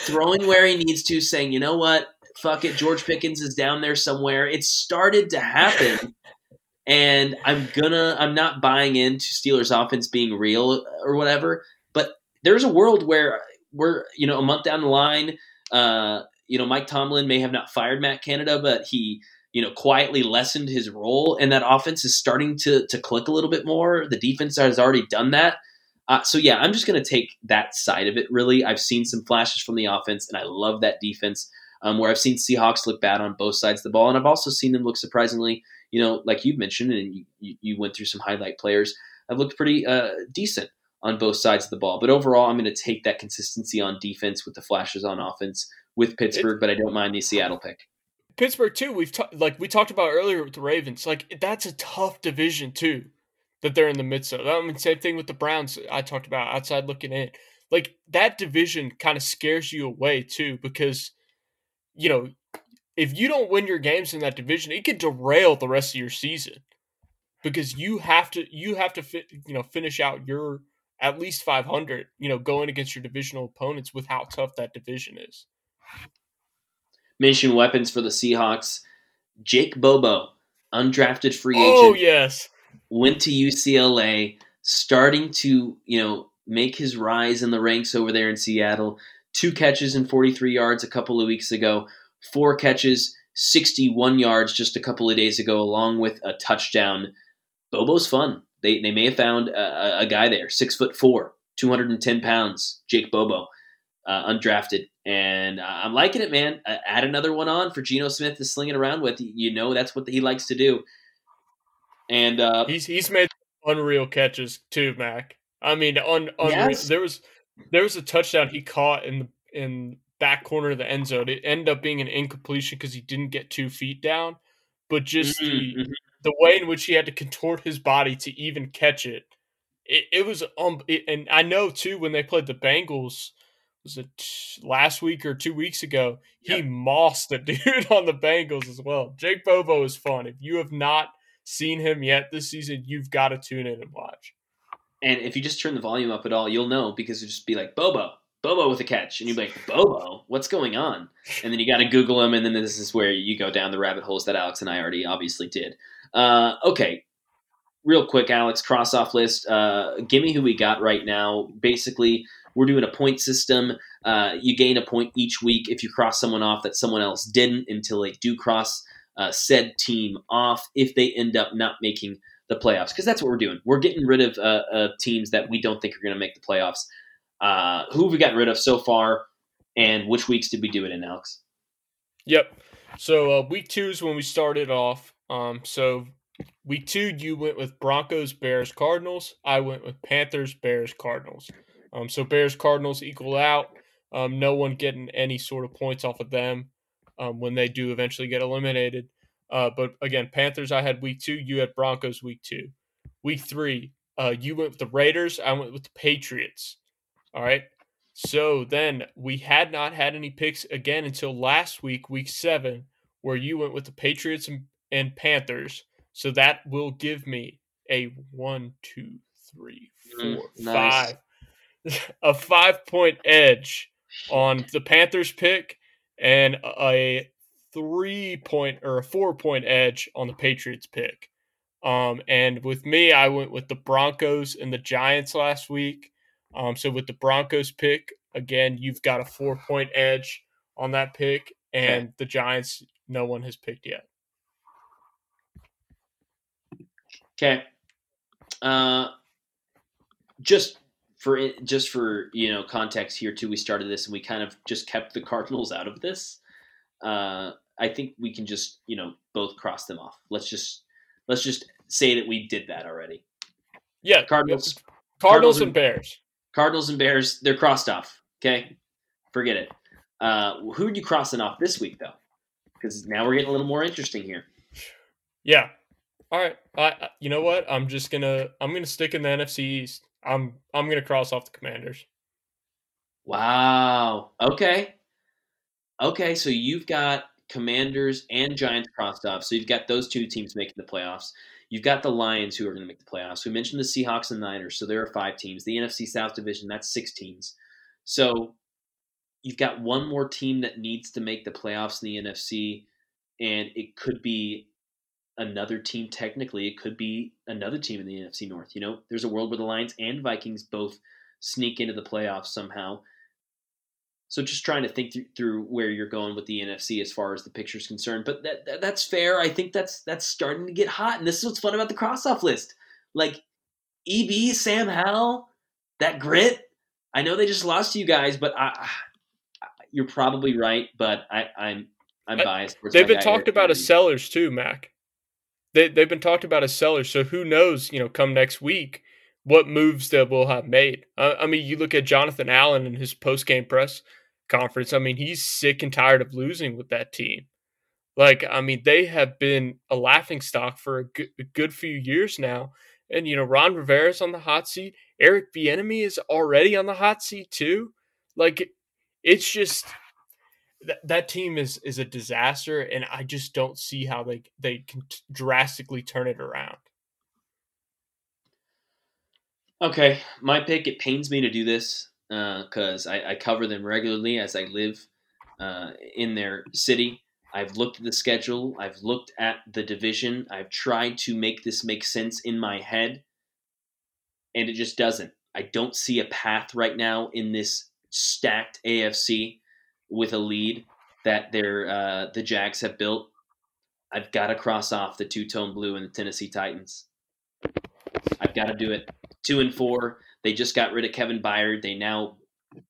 throwing where he needs to, saying, you know what? Fuck it. George Pickens is down there somewhere. It started to happen. And I'm gonna, I'm not buying into Steelers offense being real or whatever, but there's a world where we're, you know, a month down the line, uh, you know, Mike Tomlin may have not fired Matt Canada, but he, you know, quietly lessened his role, and that offense is starting to to click a little bit more. The defense has already done that. Uh, so yeah, I'm just going to take that side of it. Really, I've seen some flashes from the offense, and I love that defense. Um, where I've seen Seahawks look bad on both sides of the ball, and I've also seen them look surprisingly, you know, like you mentioned, and you, you went through some highlight players. I've looked pretty uh, decent on both sides of the ball, but overall, I'm going to take that consistency on defense with the flashes on offense with Pittsburgh, but I don't mind the Seattle pick. Pittsburgh too. We've ta- like we talked about earlier with the Ravens. Like that's a tough division too that they're in the midst of. I mean, same thing with the Browns. I talked about outside looking in. Like that division kind of scares you away too because you know if you don't win your games in that division, it could derail the rest of your season because you have to you have to fit, you know finish out your at least 500 you know going against your divisional opponents with how tough that division is Mission weapons for the Seahawks. Jake Bobo, undrafted free oh, agent. Oh yes, went to UCLA, starting to you know make his rise in the ranks over there in Seattle. Two catches and 43 yards a couple of weeks ago. Four catches, 61 yards just a couple of days ago, along with a touchdown. Bobo's fun. They, they may have found a, a guy there, six foot four, 210 pounds, Jake Bobo, uh, undrafted and I'm liking it, man. add another one on for Geno Smith to sling it around with. You know that's what he likes to do. And uh, he's he's made unreal catches too, Mac. I mean, un, unreal. Yes. There was there was a touchdown he caught in the in back corner of the end zone. It ended up being an incompletion because he didn't get two feet down, but just mm-hmm. the mm-hmm. The way in which he had to contort his body to even catch it. It, it was um, it, and I know too when they played the Bengals was it last week or two weeks ago? He yep. mossed the dude on the Bengals as well. Jake Bobo is fun. If you have not seen him yet this season, you've got to tune in and watch. And if you just turn the volume up at all, you'll know because it'll just be like Bobo, Bobo with a catch, and you'll be like, Bobo, what's going on? And then you got to Google him, and then this is where you go down the rabbit holes that Alex and I already obviously did. Uh, okay, real quick, Alex, cross off list. Uh, give me who we got right now. Basically, we're doing a point system. Uh, you gain a point each week if you cross someone off that someone else didn't until they do cross uh, said team off if they end up not making the playoffs. Because that's what we're doing. We're getting rid of uh, uh teams that we don't think are going to make the playoffs. Uh, who have we gotten rid of so far, and which weeks did we do it in, Alex? Yep. So uh, week two is when we started off. Um, so week two, you went with Broncos, Bears, Cardinals. I went with Panthers, Bears, Cardinals. Um, so Bears Cardinals equal out. Um, no one getting any sort of points off of them um, when they do eventually get eliminated. Uh, but again, Panthers, I had week two. You had Broncos week two. Week three, uh, you went with the Raiders. I went with the Patriots. All right. So then we had not had any picks again until last week, week seven, where you went with the Patriots and, and Panthers. So that will give me a one, two, three, mm, four, mm, nice. five, a five point edge on the Panthers pick and a three point or a four point edge on the Patriots pick. Um, and with me, I went with the Broncos and the Giants last week. Um, so with the Broncos pick, again, you've got a four point edge on that pick, and okay. the Giants, no one has picked yet. Okay. Uh, just for just for you know context here too, we started this and we kind of just kept the Cardinals out of this. Uh, I think we can just you know both cross them off. Let's just let's just say that we did that already. Yeah, Cardinals, Cardinals, Cardinals and Bears. Cardinals and Bears, they're crossed off. Okay, forget it. Uh, who are you crossing off this week though? Because now we're getting a little more interesting here. Yeah. All right. I, you know what? I'm just gonna I'm gonna stick in the NFC East. I'm I'm gonna cross off the Commanders. Wow. Okay. Okay. So you've got Commanders and Giants crossed off. So you've got those two teams making the playoffs. You've got the Lions who are going to make the playoffs. We mentioned the Seahawks and Niners, so there are five teams. The NFC South division, that's six teams. So you've got one more team that needs to make the playoffs in the NFC, and it could be another team technically. It could be another team in the NFC North. You know, there's a world where the Lions and Vikings both sneak into the playoffs somehow. So just trying to think th- through where you're going with the NFC as far as the picture is concerned, but that, that, that's fair. I think that's that's starting to get hot, and this is what's fun about the cross off list. Like EB, Sam Howell, that grit. I know they just lost to you guys, but I, I you're probably right. But I, I'm I'm biased. They've been talked about as sellers too, Mac. They they've been talked about as sellers. So who knows? You know, come next week, what moves that will have made. I mean, you look at Jonathan Allen and his post game press conference. I mean, he's sick and tired of losing with that team. Like, I mean, they have been a laughing stock for a good, a good few years now. And, you know, Ron Rivera's on the hot seat. Eric Bieniemy is already on the hot seat, too. Like, it's just that that team is is a disaster, and I just don't see how they they can t- drastically turn it around. Okay, my pick. It pains me to do this because uh, I, I, cover them regularly as I live uh, in their city. I've looked at the schedule. I've looked at the division. I've tried to make this make sense in my head, and it just doesn't. I don't see a path right now in this stacked AFC with a lead that their uh, the Jags have built. I've got to cross off the two tone blue and the Tennessee Titans. I've got to do it. Two and four. They just got rid of Kevin Byard. They now,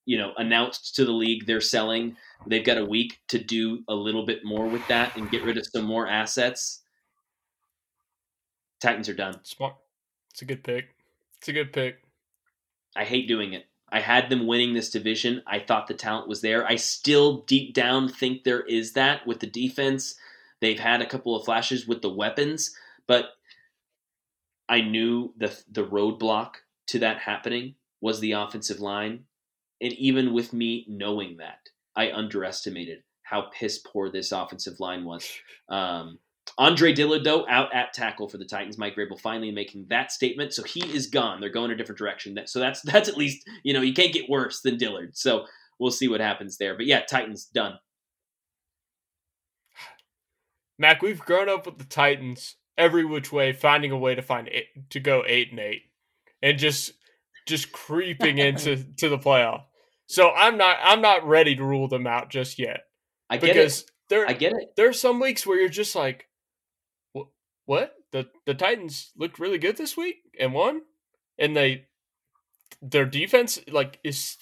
you know, announced to the league they're selling. They've got a week to do a little bit more with that and get rid of some more assets. Titans are done. Smart. It's a good pick. It's a good pick. I hate doing it. I had them winning this division. I thought the talent was there. I still deep down think there is that with the defense. They've had a couple of flashes with the weapons, but I knew the the roadblock to that happening was the offensive line. And even with me knowing that, I underestimated how piss poor this offensive line was. Um, Andre Dillard, though, out at tackle for the Titans. Mike Vrabel finally making that statement, so he is gone. They're going a different direction. So that's that's at least you know you can't get worse than Dillard. So we'll see what happens there. But yeah, Titans done. Mac, we've grown up with the Titans every which way, finding a way to find eight, to go eight and eight and just just creeping into to the playoff. So I'm not I'm not ready to rule them out just yet. I get because it. There, I get it. There are some weeks where you're just like, what? The the Titans looked really good this week and won, and they their defense like is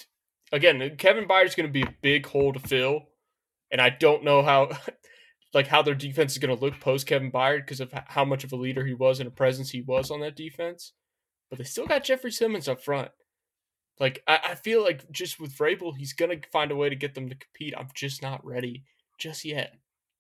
again Kevin Byard's going to be a big hole to fill, and I don't know how. like how their defense is going to look post Kevin Byard because of how much of a leader he was and a presence he was on that defense but they still got Jeffrey Simmons up front. Like I, I feel like just with Vrabel, he's gonna find a way to get them to compete. I'm just not ready just yet.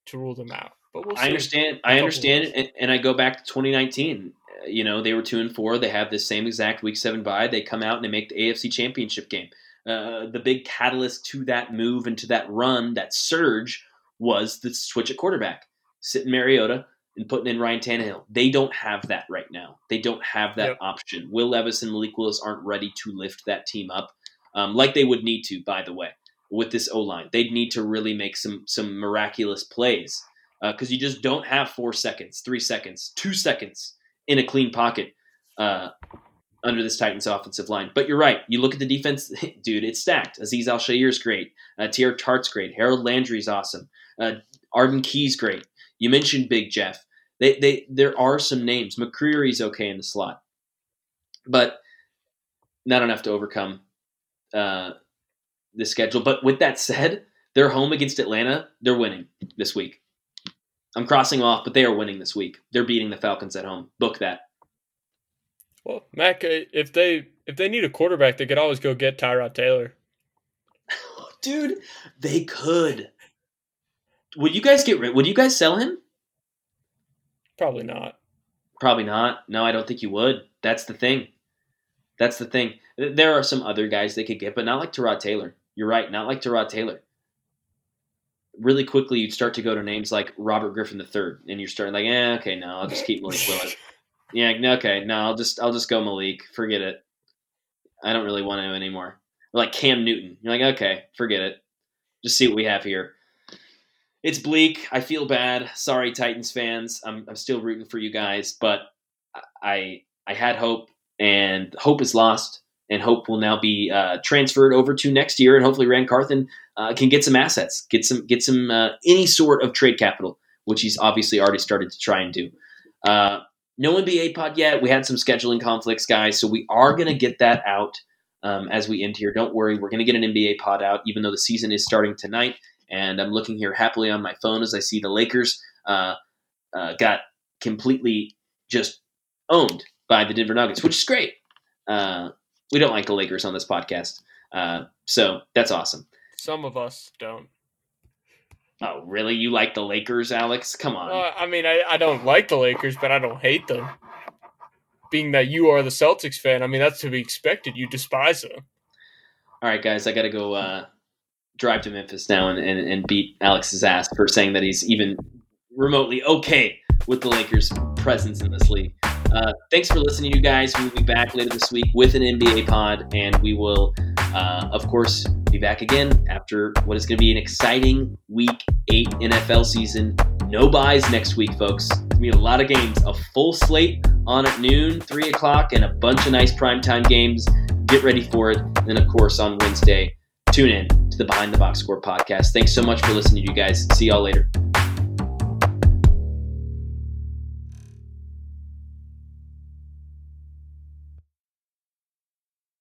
to rule them out. But we'll I understand. I understand, and, and, I go back to 2019. You know, they were two and four. They have this same exact week seven bye. They come out and they make the AFC Championship game. Uh, the big catalyst to that move and to that run, that surge, was the switch at quarterback, sitting Mariota and putting in Ryan Tannehill. They don't have that right now. They don't have that yep. option. Will Levis and Malik Willis aren't ready to lift that team up um, like they would need to. By the way, with this O line, they'd need to really make some some miraculous plays because uh, you just don't have four seconds, three seconds, two seconds in a clean pocket uh, under this Titans offensive line. But you're right. You look at the defense, dude, it's stacked. Aziz Al-Shaair is great. Uh, Teair Tart's great. Harold Landry's awesome. Uh, Arden Key's great. You mentioned Big Jeff. They, they, there are some names. McCreary's okay in the slot, but not enough to overcome uh, the schedule. But with that said, they're home against Atlanta. They're winning this week. I'm crossing off, but they are winning this week. They're beating the Falcons at home. Book that. Well, Mac, if they if they need a quarterback, they could always go get Tyrod Taylor. Dude, they could. Would you guys get rid? Would you guys sell him? Probably not. Probably not. No, I don't think you would. That's the thing. That's the thing. There are some other guys they could get, but not like Tyrod Taylor. You're right, not like Tyrod Taylor. Really quickly, you'd start to go to names like Robert Griffin III, and you're starting like, eh, okay, no, I'll just keep Malik Willis. yeah, okay, no, I'll just I'll just go Malik. Forget it. I don't really want to anymore. like Cam Newton. You're like, okay, forget it. Just see what we have here. It's bleak. I feel bad. Sorry, Titans fans. I'm I'm still rooting for you guys, but I I had hope, and hope is lost and Hope will now be uh, transferred over to next year, and hopefully Ran Carthon uh, can get some assets, get some get some uh, any sort of trade capital, which he's obviously already started to try and do. Uh, no NBA pod yet. We had some scheduling conflicts, guys, so we are going to get that out um, as we end here. Don't worry, we're going to get an NBA pod out, even though the season is starting tonight. And I'm looking here happily on my phone as I see the Lakers uh, uh, got completely just owned by the Denver Nuggets, which is great. Uh, we don't like the Lakers on this podcast. Uh, so that's awesome. Some of us don't. Oh, really? You like the Lakers, Alex? Come on. Uh, I mean, I, I don't like the Lakers, but I don't hate them. Being that you are the Celtics fan, I mean, that's to be expected. You despise them. All right, guys, I got to go uh, drive to Memphis now and, and, and beat Alex's ass for saying that he's even remotely okay with the Lakers' presence in this league. Uh, thanks for listening, you guys. We'll be back later this week with an NBA pod, and we will, uh, of course, be back again after what is going to be an exciting Week 8 NFL season. No byes next week, folks. We have a lot of games. A full slate on at noon, 3 o'clock, and a bunch of nice primetime games. Get ready for it. And then, of course, on Wednesday, tune in to the Behind the Box Score podcast. Thanks so much for listening, you guys. See y'all later.